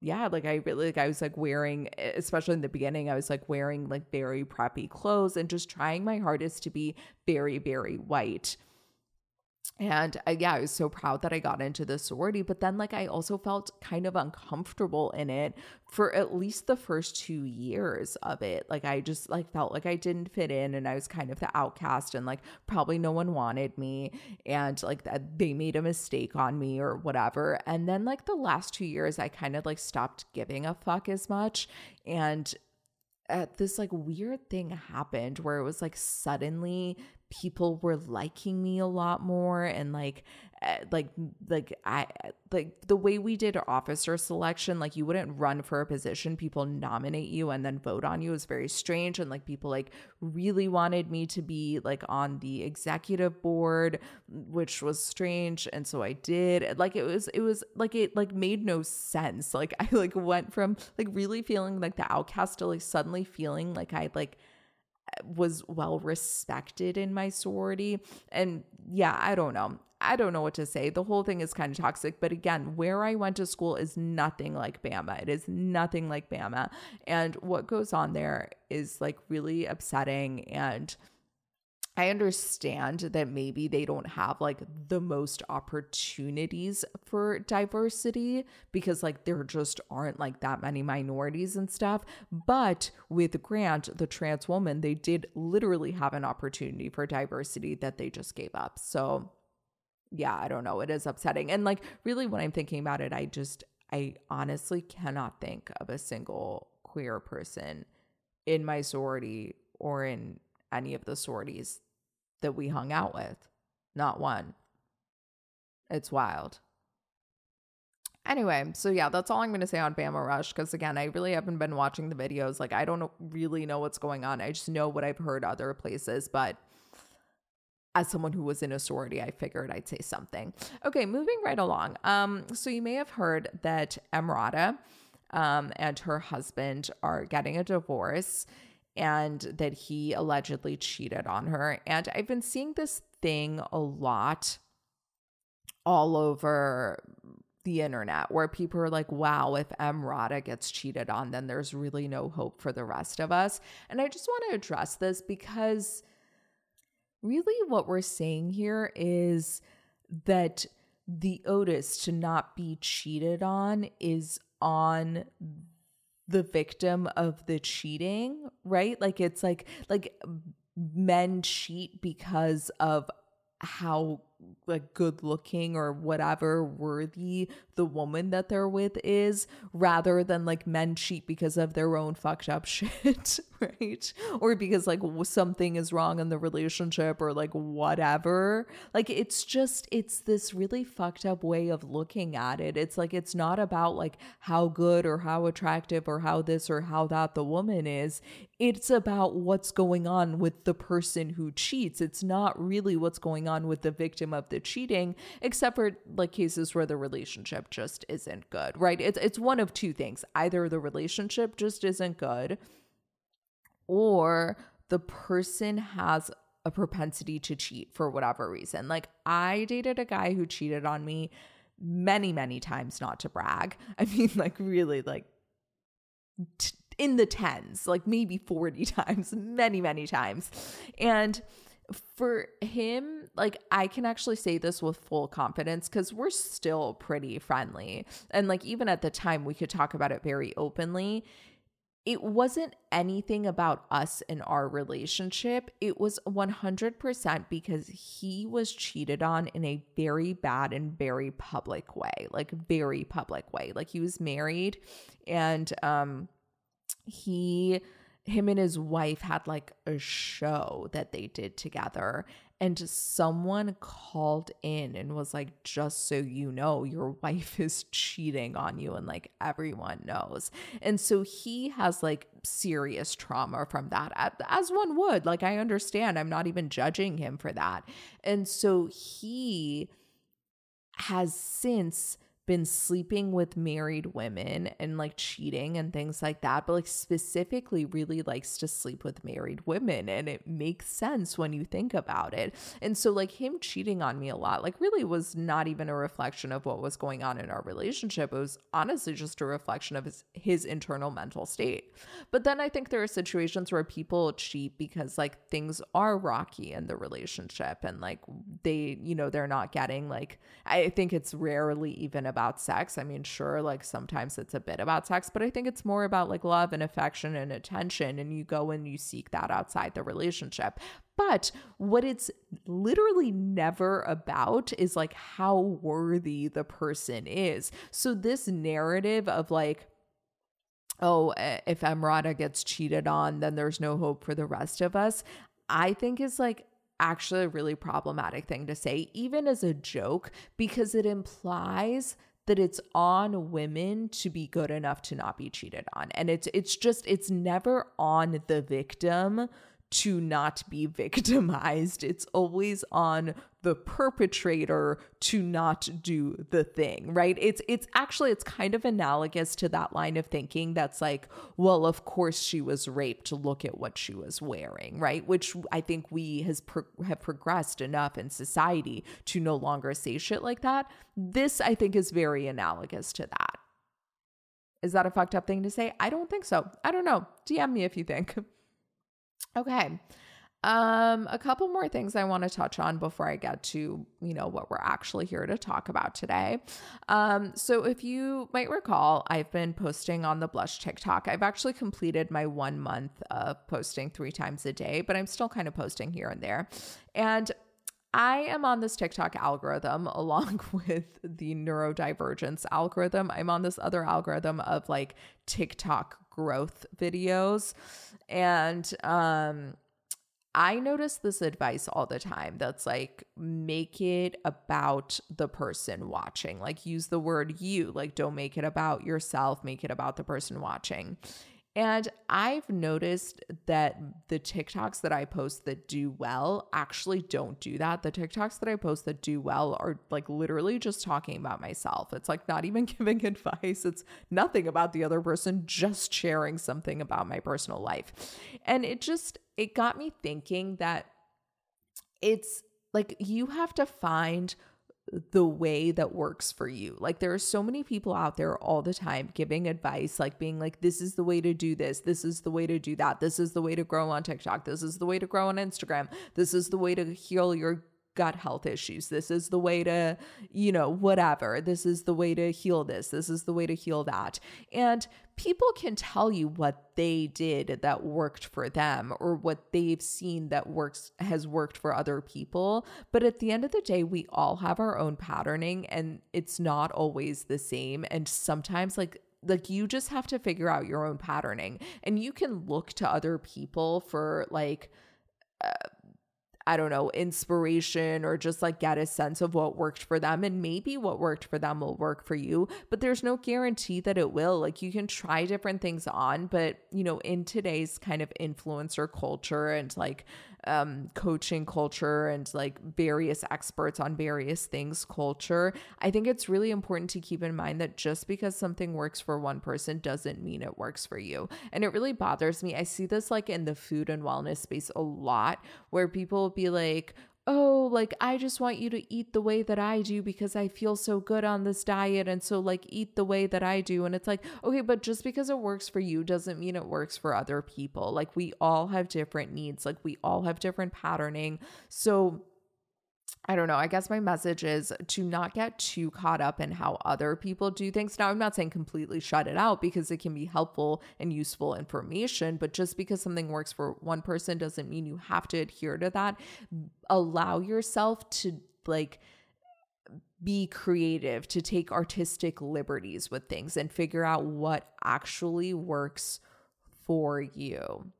yeah, like I really like I was like wearing, especially in the beginning, I was like wearing like very preppy clothes and just trying my hardest to be very, very white. And uh, yeah, I was so proud that I got into the sorority. But then, like, I also felt kind of uncomfortable in it for at least the first two years of it. Like, I just like felt like I didn't fit in, and I was kind of the outcast, and like probably no one wanted me, and like that they made a mistake on me or whatever. And then, like the last two years, I kind of like stopped giving a fuck as much, and uh, this like weird thing happened where it was like suddenly people were liking me a lot more and like uh, like like I like the way we did officer selection like you wouldn't run for a position people nominate you and then vote on you. Is very strange and like people like really wanted me to be like on the executive board which was strange and so I did. Like it was it was like it like made no sense. Like *laughs* I like went from like really feeling like the outcast to like suddenly feeling like I like was well respected in my sorority. And yeah, I don't know. I don't know what to say. The whole thing is kind of toxic. But again, where I went to school is nothing like Bama. It is nothing like Bama. And what goes on there is like really upsetting and I understand that maybe they don't have like the most opportunities for diversity because like there just aren't like that many minorities and stuff. But with Grant, the trans woman, they did literally have an opportunity for diversity that they just gave up. So yeah, I don't know. It is upsetting. And like really when I'm thinking about it, I just I honestly cannot think of a single queer person in my sorority or in any of the sororities that we hung out with. Not one. It's wild. Anyway, so yeah, that's all I'm going to say on Bama Rush because again, I really haven't been watching the videos. Like, I don't really know what's going on. I just know what I've heard other places, but as someone who was in a sorority, I figured I'd say something. Okay, moving right along. Um, so you may have heard that Emrata um, and her husband are getting a divorce and that he allegedly cheated on her. And I've been seeing this thing a lot all over the internet where people are like, wow, if Emrata gets cheated on, then there's really no hope for the rest of us. And I just want to address this because really what we're saying here is that the Otis to not be cheated on is on the victim of the cheating, right? Like it's like like men cheat because of how like good looking or whatever worthy the woman that they're with is rather than like men cheat because of their own fucked up *laughs* shit *laughs* right? Or because like something is wrong in the relationship or like whatever. Like it's just it's this really fucked up way of looking at it. It's like it's not about like how good or how attractive or how this or how that the woman is. It's about what's going on with the person who cheats. It's not really what's going on with the victim of the cheating, except for like cases where the relationship just isn't good, right? It's it's one of two things. Either the relationship just isn't good, or the person has a propensity to cheat for whatever reason. Like I dated a guy who cheated on me many, many times, not to brag. *laughs* I mean, like really like t- in the tens, like maybe 40 *laughs* times, many, many times. And for him, like I can actually say this with full confidence because we're still pretty friendly. And like even at the time, we could talk about it very openly. It wasn't anything about us and our relationship. It was 100% because he was cheated on in a very bad and very public way, like very public way. Like he was married and um he him and his wife had like a show that they did together and someone called in and was like just so you know your *laughs* wife is cheating on you and like everyone knows. And so he has like serious trauma from that as one would. Like i understand. I'm not even judging him for that. And so he has since been sleeping with married women and like cheating and things like that, but like specifically really likes to sleep with married women. And it makes sense when you think about it. And so, like, him cheating on me a lot, like, really was not even a reflection of what was going on in our relationship. It was honestly just a reflection of his, his internal mental state. But then I think there are situations where people cheat because like things are rocky in the relationship and like they, you know, they're not getting like, I think it's rarely even sex. I mean, sure, like sometimes it's a bit about sex, but I think it's more about like love and affection and attention. And you go and you seek that outside the relationship. But what it's literally never about is like how worthy the person is. So, this narrative of like, oh, eh, if Emrata gets cheated on, then there's no hope for the rest of us, I think is like actually a really problematic thing to say, even as a joke, because it implies that it's on women to be good enough to not be cheated on. And it's it's just it's never on the victim to not be victimized. It's always on the perpetrator to not do the thing, right? It's it's actually it's kind of analogous to that line of thinking that's like, well, of course she was raped. To look at what she was wearing, right? Which I think we has pro- have progressed enough in society to no longer say shit like that. This I think is very analogous to that. Is that a fucked up thing to say? I don't think so. I don't know. DM me if you think. *laughs* Okay. Um, a couple more things I want to touch on before I get to, you know, what we're actually here to talk about today. Um, so if you might recall, I've been posting on the Blush TikTok. I've actually completed my one month of posting three times a day, but I'm still kind of posting here and there. And I am on this TikTok algorithm *laughs* along with the neurodivergence algorithm. I'm on this other algorithm of like TikTok growth videos. And um I notice this advice all the time that's like, make it about the person watching. Like, use the word you. Like, don't make it about yourself, make it about the person watching. And I've noticed that the TikToks that I post that do well actually don't do that. The TikToks that I post that do well are like literally just talking about myself. It's like not even *laughs* giving advice, it's nothing about the other person, just sharing something about my personal life. And it just, it got me thinking that it's like you have to find the way that works for you. Like there are so many people out there all the time giving advice, like being like, this is the way to do this. This is the way to do that. This is the way to grow on TikTok. This is the way to grow on Instagram. This is the way to heal your gut health issues. This is the way to, you know, whatever. This is the way to heal this. This is the way to heal that. And people can tell you what they did that worked for them or what they've seen that works has worked for other people, but at the end of the day we all have our own patterning and it's not always the same and sometimes like like you just have to figure out your own patterning and you can look to other people for like uh, I don't know, inspiration or just like get a sense of what worked for them. And maybe what worked for them will work for you, but there's no guarantee that it will. Like you can try different things on, but you know, in today's kind of influencer culture and like um, coaching culture and like various experts on various things culture, I think it's really important to keep in mind that just because something works for one person doesn't mean it works for you. And it really bothers me. I see this like in the food and wellness space a lot where people be like, oh, like I just want you to eat the way that I do because I feel so good on this diet. And so, like, eat the way that I do. And it's like, okay, but just because it works for you doesn't mean it works for other people. Like, we all have different needs, like, we all have different patterning. So, I don't know. I guess my message is to not get too caught up in how other people do things. Now, I'm not saying completely shut it out because it can be helpful and useful information, but just because something works for one person doesn't mean you have to adhere to that. Allow yourself to like be creative, to take artistic liberties with things and figure out what actually works for you.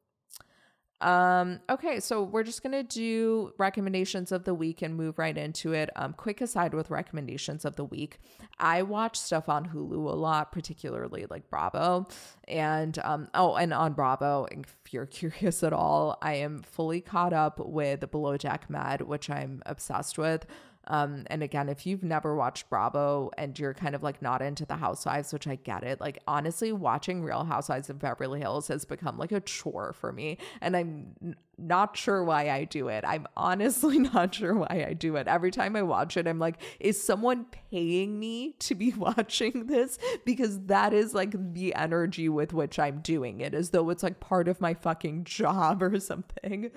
Um, okay, so we're just gonna do recommendations of the week and move right into it. Um, quick aside with recommendations of the week. I watch stuff on Hulu a lot, particularly like Bravo. And um, oh, and on Bravo, *laughs* if you're curious at all, I am fully caught up with Below Deck Med, which I'm obsessed with. Um, and again, if you've never watched Bravo and you're kind of like not into the housewives, which I get it, like honestly, watching Real Housewives of Beverly Hills has become like a chore for me. And I'm not sure why I do it. I'm honestly *laughs* not sure why I do it. Every time I watch it, I'm like, is someone paying me to be *laughs* watching this? Because that is like the energy with which I'm doing it, as though it's like part of my fucking job or *laughs* something.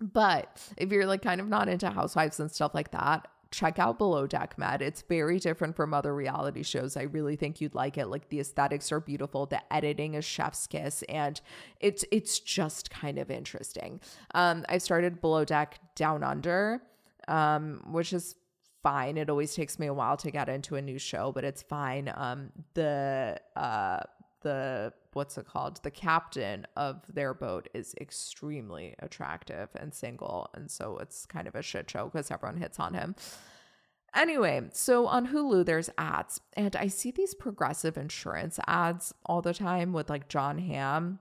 But if you're like kind of not into housewives and stuff like that, check out Below Deck Med. It's very different from other reality shows. I really think you'd like it. Like the aesthetics are beautiful, the editing is chef's kiss, and it's it's just kind of interesting. Um, I started Below Deck Down Under, um, which is fine. It always takes me a while to get into a new show, but it's fine. Um, the uh the what's it called? The captain of their boat is extremely attractive and single and so it's kind of a shit show because everyone hits on him. Anyway so on hulu there's ads and i see these progressive insurance ads all the time with like jon hamm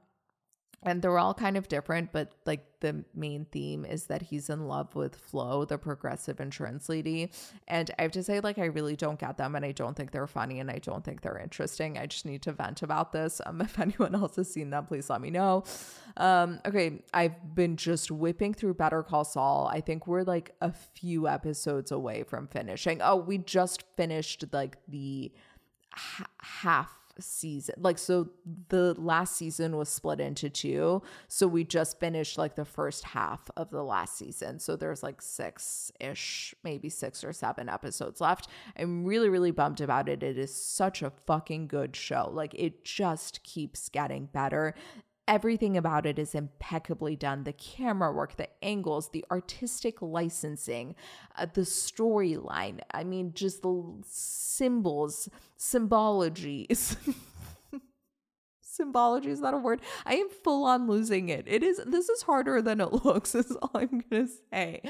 and they're all kind of different but like the main theme is that he's in love with flo the progressive insurance lady. And i have to say like i really don't get them and i don't think they're funny and i don't think they're interesting. I just need to vent about this. *laughs* Um if anyone else has seen them please let me know. Um okay i've been just whipping through better call saul. I think we're like a few episodes away from finishing. Oh we just finished like the half season. Like, so the last season was split into two. So we just finished like the first half of the last season. So there's like six ish, maybe six or seven episodes left. I'm really, really bummed about it. It is such a fucking good show. Like, it just keeps getting better everything about it is impeccably done. The camera work the angles the artistic licensing uh, the storyline i mean just the symbols symbologies symbology is *laughs* that a word. I am full on losing it. It is this is harder than it *laughs* looks is all i'm gonna say.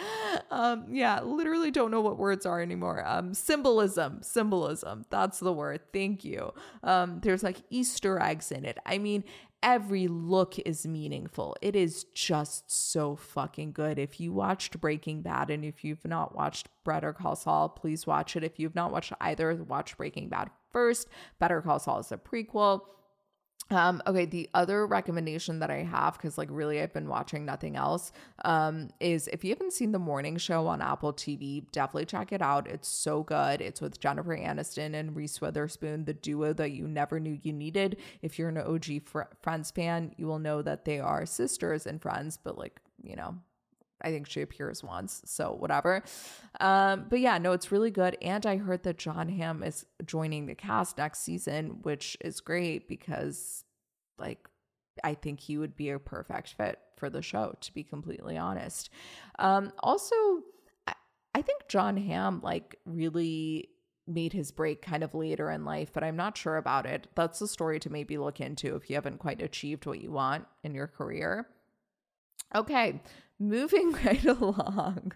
Um yeah literally don't know what words are anymore. Um symbolism symbolism that's the word. Thank you. Um there's like easter eggs in it. I mean every look is meaningful. It is just so fucking good. If you watched Breaking Bad and if you've not watched Better Call Saul, please watch it. If you've not watched either, watch Breaking Bad first. Better Call Saul is a prequel. Um, okay, the other recommendation that I have, because like really I've been watching nothing else, um, is if you haven't seen the morning show on Apple TV, definitely check it out. It's so good. It's with Jennifer Aniston and Reese Witherspoon, the duo that you never knew you needed. If you're an OG fr- Friends fan, you will know that they are sisters and friends, but like, you know, I think she appears once, so whatever. Um, but yeah, no, it's really good. And I heard that Jon Hamm is joining the cast next season, which is great because, like, I think he would be a perfect fit for the show, to be completely honest. Um, also, I, I think Jon Hamm, like, really made his break kind of later in life, but I'm not sure about it. That's a story to maybe look into if you haven't quite achieved what you want in your career. Okay, moving *laughs* right along.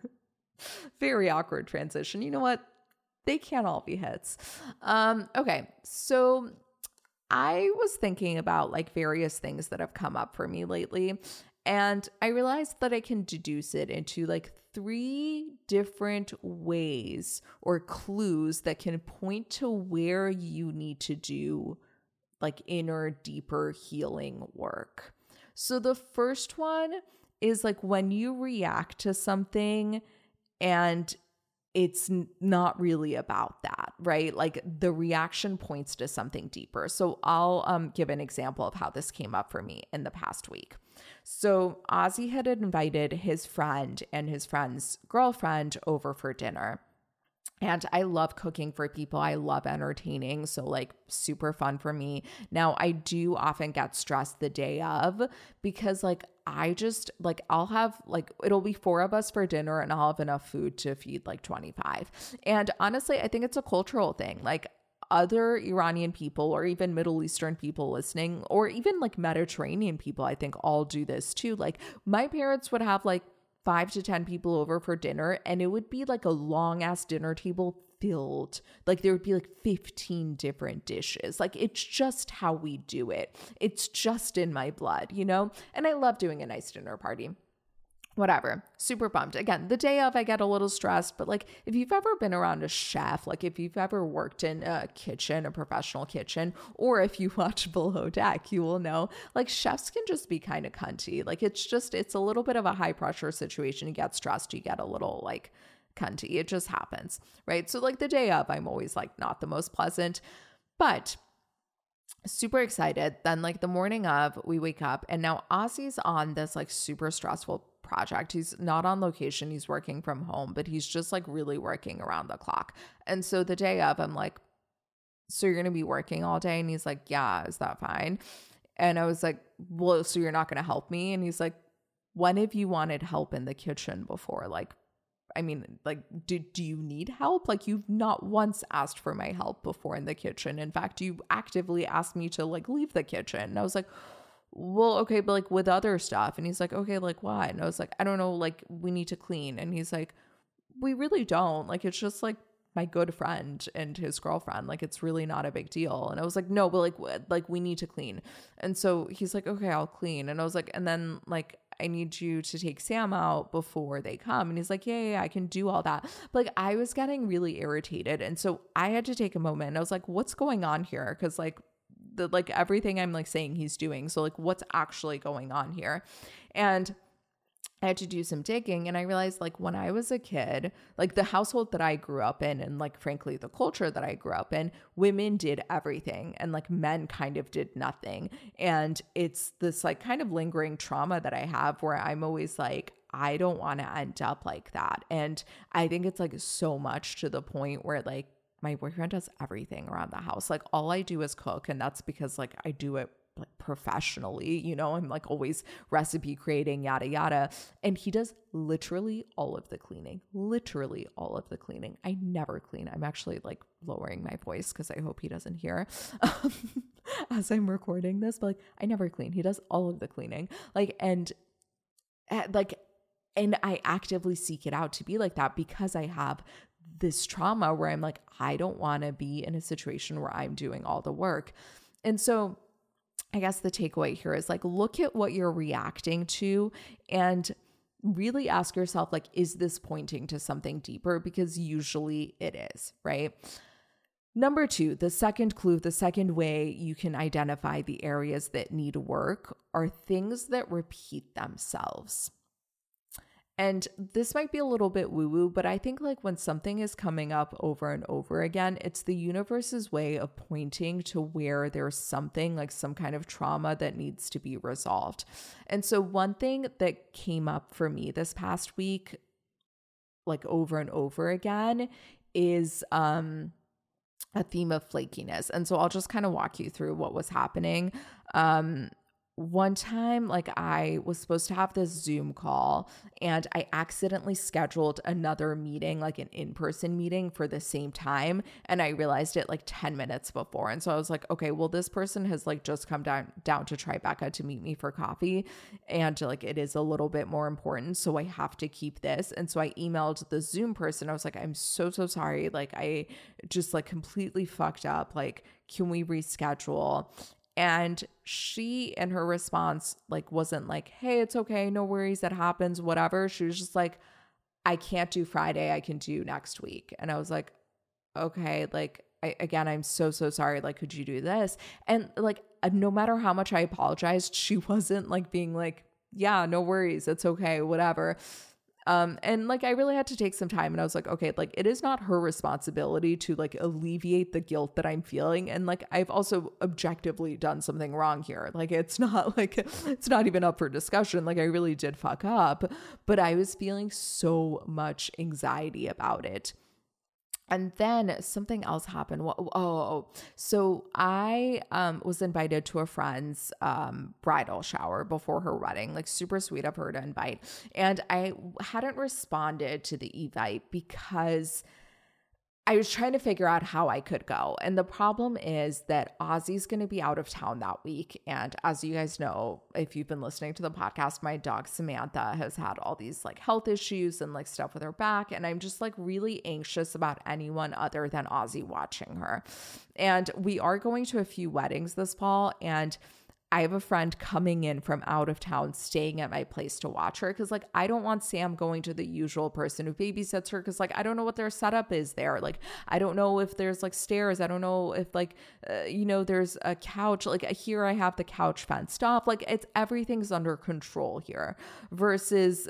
Very awkward transition. You know what? They can't all be hits. Um, okay, so I was thinking about like various things that have come up for me lately, and I realized that I can deduce it into like three different ways or clues that can point to where you need to do like inner, deeper healing work. So the first one is like when you react to something and it's not really about that, right? Like the reaction points to something deeper. So I'll um, give an example of how this came up for me in the past week. So Ozzy had invited his friend and his friend's girlfriend over for dinner. And I love cooking for people. I love entertaining. So, like, super fun for me. Now, I do often get stressed the day of because, like, I just like I'll have like it'll be four of us for dinner and I'll have enough food to feed like 25. And honestly, I think it's a cultural thing. Like other Iranian people or even Middle Eastern people listening or even like Mediterranean people I think all do this too. Like my parents would have like five to 10 people over for dinner, and it would be like a long ass dinner table filled. Like there would be like 15 different dishes. Like it's just how we do it. It's just in my blood, you know? And I love doing a nice dinner party. whatever super bummed again the day of i get a little stressed but like if you've ever been around a chef like if you've ever worked in a kitchen a professional kitchen or if you *laughs* watch below deck you will know like chefs can just be kind of cunty like it's just it's a little bit of a high pressure situation you get stressed you get a little like cunty it just happens right so like the day of i'm always like not the most pleasant but super excited. Then, like the morning of, we wake up, and now Ozzy's on this like super stressful project. He's not on location, he's working from home, but he's just like really working around the clock. And so the day of, I'm like, So you're going to be working all day? And he's like, Yeah, is that fine? And I was like, Well, so you're not going to help me? And he's like, When have you wanted help in the kitchen before? Like, I mean, like, do, do you need help? Like, you've not once asked for my help before in the kitchen. In fact, you actively asked me to like leave the kitchen. And I was like, well, okay, but like with other stuff. And he's like, okay, like what? And I was like, I don't know, like we need to clean. And he's like, we really don't. Like, it's just like my good friend and his girlfriend. Like, it's really not a big deal. And I was like, no, but like, like we need to clean. And so he's like, okay, I'll clean. And I was like, and then like, I need you to take Sam out before they come. And he's like, yeah, yeah, I can do all that. But like, I was getting really irritated. And so I had to take a moment. I was like, what's going on here? Cause like, the like everything I'm like saying he's doing. So like what's actually going on here? And I had to do some digging and I realized like when I was a kid, like the household that I grew up in and like frankly the culture that I grew up in, women did everything and like men kind of did nothing. And it's this like kind of lingering trauma that I have where I'm always like I don't want to end up like that. And I think it's like so much to the point where like my boyfriend does everything around the house. Like all I do is cook and that's because like I do it like professionally, you know, I'm like always recipe creating, yada yada. And he does literally all of the cleaning, literally all of the cleaning. I never clean. I'm actually like lowering my voice because I hope he doesn't hear *laughs* as I'm recording this, but like I never clean. He does all of the cleaning. Like, and eh, like, and I actively seek it out to be like that because I have this trauma where I'm like, I don't want to be in a situation where I'm doing all the work. And so, I guess the takeaway here is like, look at what you're reacting to and really ask yourself, like, is this pointing to something deeper? Because usually it is, right? Number two, the second clue, the second way you can identify the areas that need work are things that repeat themselves. And this might be a little bit woo woo, but I think like when something is coming up over and over again, it's the universe's way of pointing to where there's something like some kind of trauma that needs to be resolved. And so, one thing that came up for me this past week, like over and over again, is, um, a theme of flakiness. And so I'll just kind of walk you through what was happening. Um, one time like i was supposed to have this zoom call and i accidentally scheduled another meeting like an in-person meeting for the same time and i realized it like 10 minutes before and so i was like okay well this person has like just come down down to tribeca to meet me for coffee and like it is a little bit more important so i have to keep this and so i emailed the zoom person. I was like i'm so so sorry. Like i just like completely fucked up. Like can we reschedule and she in her response like wasn't like hey it's okay no worries that happens whatever. She was just like i can't do friday i can do next week. And i was like okay like I, again i'm so so sorry like could you do this? And like uh, no matter how much i apologized she *laughs* wasn't like being like yeah no worries it's okay whatever um, and like I really had to take some time and I was like, okay, like it is not her responsibility to like alleviate the guilt that I'm feeling. And like I've also objectively done something wrong here. Like it's *laughs* not like it's not even up for discussion. Like I really did fuck up, but I was feeling so much anxiety about it. And then something else happened. Oh, oh, oh, so I um, was invited to a friend's um, bridal shower before her wedding. Like super sweet of her to invite, and I hadn't responded to the invite because I was trying to figure out how I could go. And the problem is that Ozzy's going to be out of town that week. And as you guys know, if you've been listening to the podcast, my dog Samantha has had all these like health issues and like stuff with her back. And I'm just like really anxious about anyone other than Ozzy watching her. And we are going to a few weddings this fall. And I have a friend coming in from out of town staying at my place to watch her because like I don't want Sam going to the usual person who babysits her because like I don't know what their setup is there. Like I don't know if there's like stairs. I don't know if like uh, you know there's a couch. Like here I have the couch fenced off. Like it's everything's under control here versus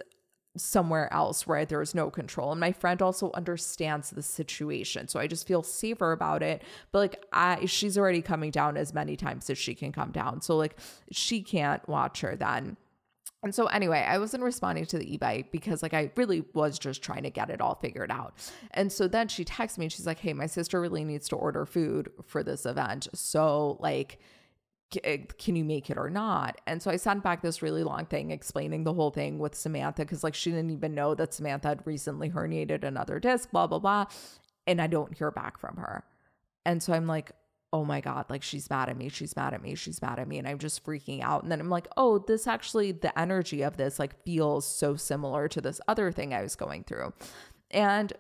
somewhere else where there's no control. And my friend also understands the situation. So I just feel safer about it. But like I she's already coming down as many times as she can come down. So like she can't watch her then. And so anyway, I wasn't responding to the e-vite because like I really was just trying to get it all figured out. And so then she texts me and she's like, "Hey, my sister really needs to order food for this event." So like Uh, can you make it or not? And so I sent back this really long thing explaining the whole thing with Samantha because like she didn't even know that Samantha had recently herniated another disc, blah, blah, blah. And I don't hear back from her. And so I'm like, oh my God, like she's mad at me, she's mad at me, she's mad at me. And I'm just freaking out. And then I'm like, oh, this actually, the energy of this like feels so similar to this other thing I was going through. And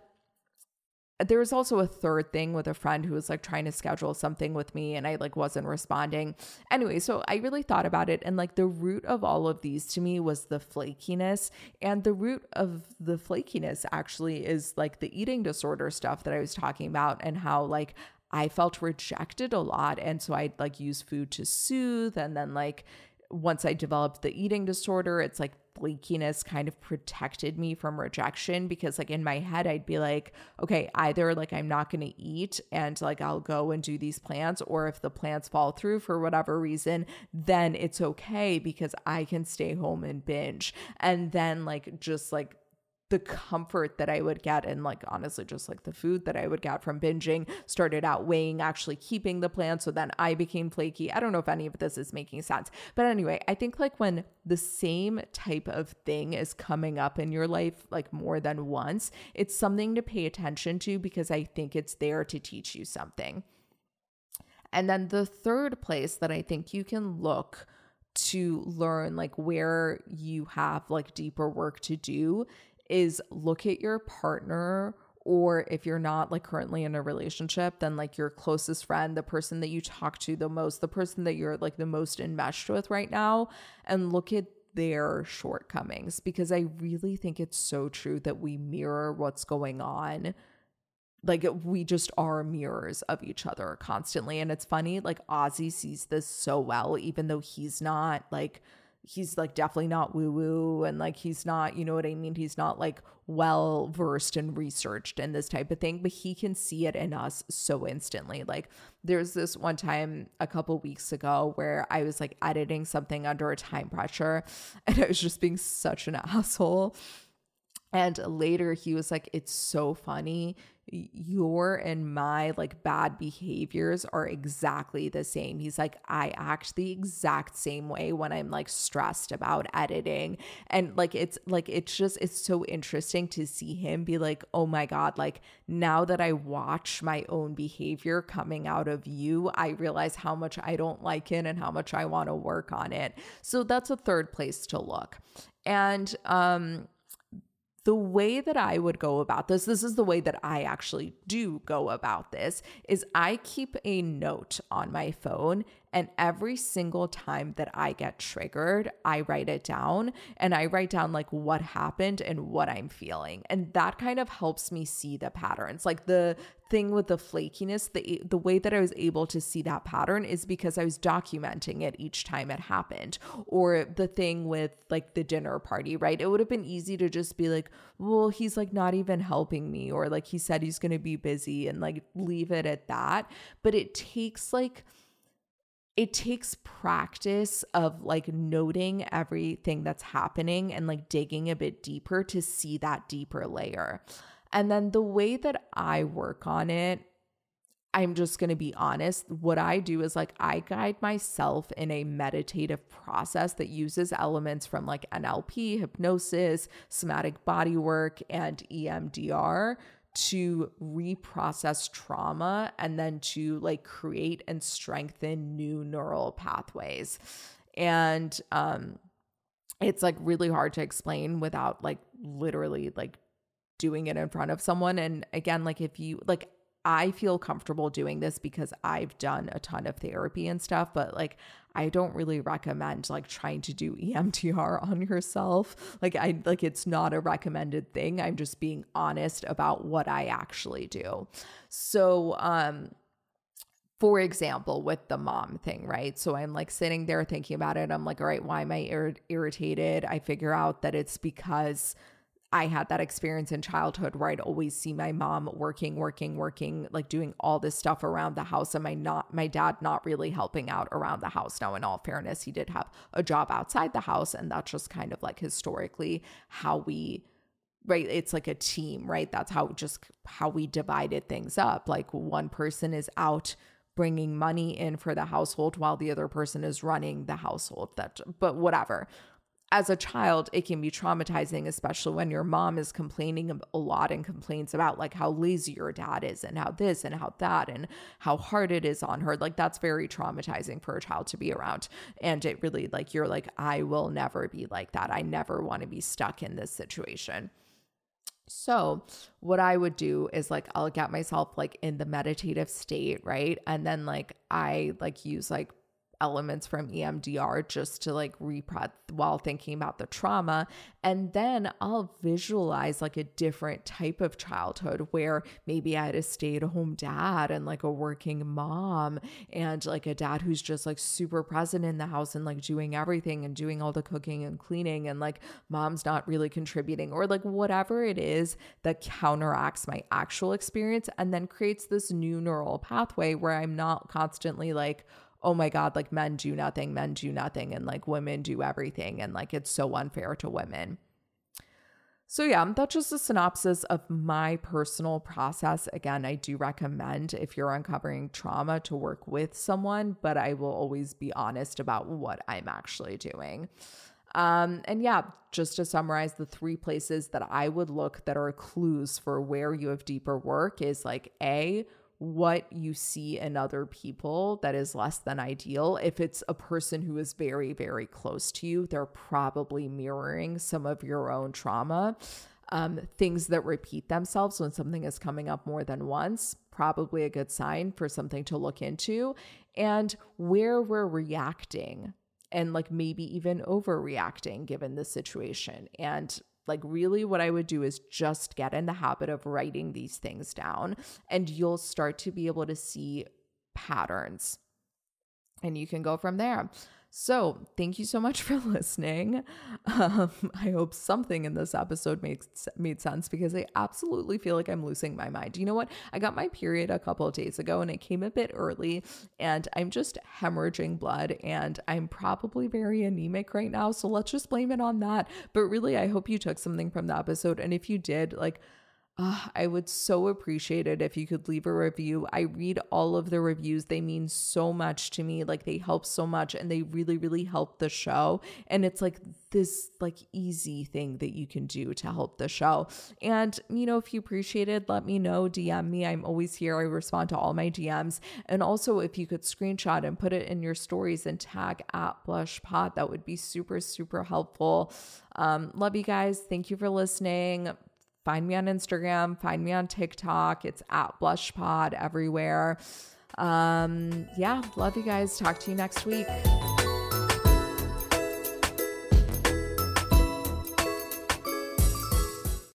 there was also a third thing with a friend who was like trying to schedule something with me and I like wasn't responding. Anyway, so I really thought about it and like the root of all of these to me was the flakiness and the root of the flakiness actually is like the eating disorder stuff that I was talking about and how like I felt rejected a lot and so I'd like use food to soothe and then like once I developed the eating disorder, it's like flakiness kind of protected me from rejection because like in my head I'd be like, okay, either like I'm not going to eat and like I'll go and do these plans or if the plans fall through for whatever reason, then it's okay because I can stay home and binge. And then like just like the comfort that I would get and like honestly just like the food that I would get from binging started outweighing actually keeping the plan so then I became flaky. I don't know if any of this is making sense. But anyway, I think like when the same type of thing is coming up in your life like more than once, it's something to pay attention to because I think it's there to teach you something. And then the third place that I think you can look to learn like where you have like deeper work to do is look at your partner or if you're not like currently in a relationship then like your closest friend the person that you talk to the most the person that you're like the most enmeshed with right now and look at their shortcomings because i really think it's so true that we mirror what's going on. Like we just are mirrors of each other constantly and it's funny like ozzy sees this so well even though he's not like he's like definitely not woo woo and like he's not, you know what I mean? He's not like well versed and researched in this type of thing, but he can see it in us so instantly. Like there's this one time a couple weeks ago where I was like editing something under a time pressure *laughs* and I was just being such an asshole. And later he was like, It's so funny your and my like bad behaviors are exactly the same. He's like, I act the exact same way when I'm like stressed about editing. And like, it's like, it's just, it's so interesting to see him be like, oh my God, like now that I watch my own behavior coming out of you, I realize how much I don't like it and how much I want to work on it. So that's a third place to look. And, um, the way that I would go about this, this is the way that I actually do go about this, is I keep a note on my phone and every single time that I get triggered, I write it down and I write down like what happened and what I'm feeling. And that kind of helps me see the patterns. Like the thing with the flakiness, the the way that I was able to see that pattern is because I was documenting it each time it happened. Or the thing with like the dinner party, right? It would have been easy to just be like, well, he's like not even helping me or like he said he's going to be busy and like leave it at that. But it takes like it takes practice of like noting everything that's happening and like digging a bit deeper to see that deeper layer. And then the way that I work on it, I'm just going to be honest. What I do is like I guide myself in a meditative process that uses elements from like NLP, hypnosis, somatic body work, and EMDR to reprocess trauma and then to like create and strengthen new neural pathways. And um it's like really hard to explain without like literally like doing it in front of someone and again like if you like I feel comfortable doing this because I've done a ton of therapy and stuff, but like I don't really recommend like trying to do EMDR on yourself. Like I like it's not a recommended thing. I'm just being honest about what I actually do. So, um for example, with the mom thing, right? So I'm like sitting there thinking about it. I'm like, all right, why am I ir- irritated? I figure out that it's because I had that experience in childhood where I'd always see my mom working, working, working, like doing all this stuff around the house, and my not my dad not really helping out around the house. Now, in all fairness, he did have a job outside the house, and that's just kind of like historically how we right it's like a team right? That's how just how we divided things up. Like one person is out bringing money in for the household while the other person is running the household. That but whatever as a child, it can be traumatizing, especially when your mom is complaining a lot and complains about like how lazy your dad is and how this and how that and how hard it is on her. Like, that's very traumatizing for a child to be around. And it really, like, you're like, I will never be like that. I never want to be stuck in this situation. So, what I would do is like I'll get myself like in the meditative state, right? And then like I like use like elements from EMDR just to like reprod while thinking about the trauma. And then I'll visualize like a different type of childhood where maybe I had a stay at home dad and like a working mom and like a dad who's just like super present in the house and like doing everything and doing all the cooking and cleaning and like mom's not really contributing or like whatever it is that counteracts my actual experience and then creates this new neural pathway where I'm not constantly like, oh my God, like men do nothing, men do nothing, and like women do everything. And like it's so unfair to women. So, yeah, that's just a synopsis of my personal process. Again, I do recommend if you're uncovering trauma to work with someone, but I will always be honest about what I'm actually doing. Um, and yeah, just to summarize, the three places that I would look that are clues for where you have deeper work is like A, what you see in other people that is less than ideal. If it's a person who is very, very close to you, they're probably mirroring some of your own trauma. Um, things that repeat themselves when something is coming up more than once, probably a good sign for something to look into. And where we're reacting and like maybe even overreacting given the situation. And like, really, what I would do is just get in the habit of writing these things down, and you'll start to be able to see patterns. And you can go from there. So, thank you so much *laughs* for listening. Um, I hope something in this episode makes made sense because I absolutely feel like I'm losing my mind. You know what? I got my period a couple of days ago and it came a bit early, and I'm just hemorrhaging blood, and I'm probably very anemic right now. So let's just blame it on that. But really, I hope you took something from the episode, and if you did, like uh, I would so appreciate it if you could leave a review. I read all of the reviews. They mean so much to me. Like they help so much and they really, really help the show. And it's like this like easy thing that you can do to help the show. And you know, if you appreciate it, let me know. DM me. I'm always here. I respond to all my DMs. And also if you could screenshot and put it in your stories and tag at BlushPod, that would be super, super helpful. Um, love you guys. Thank you for listening find me on Instagram, find me on TikTok. It's at BlushPod everywhere. Um, yeah, love you guys. Talk to you next week.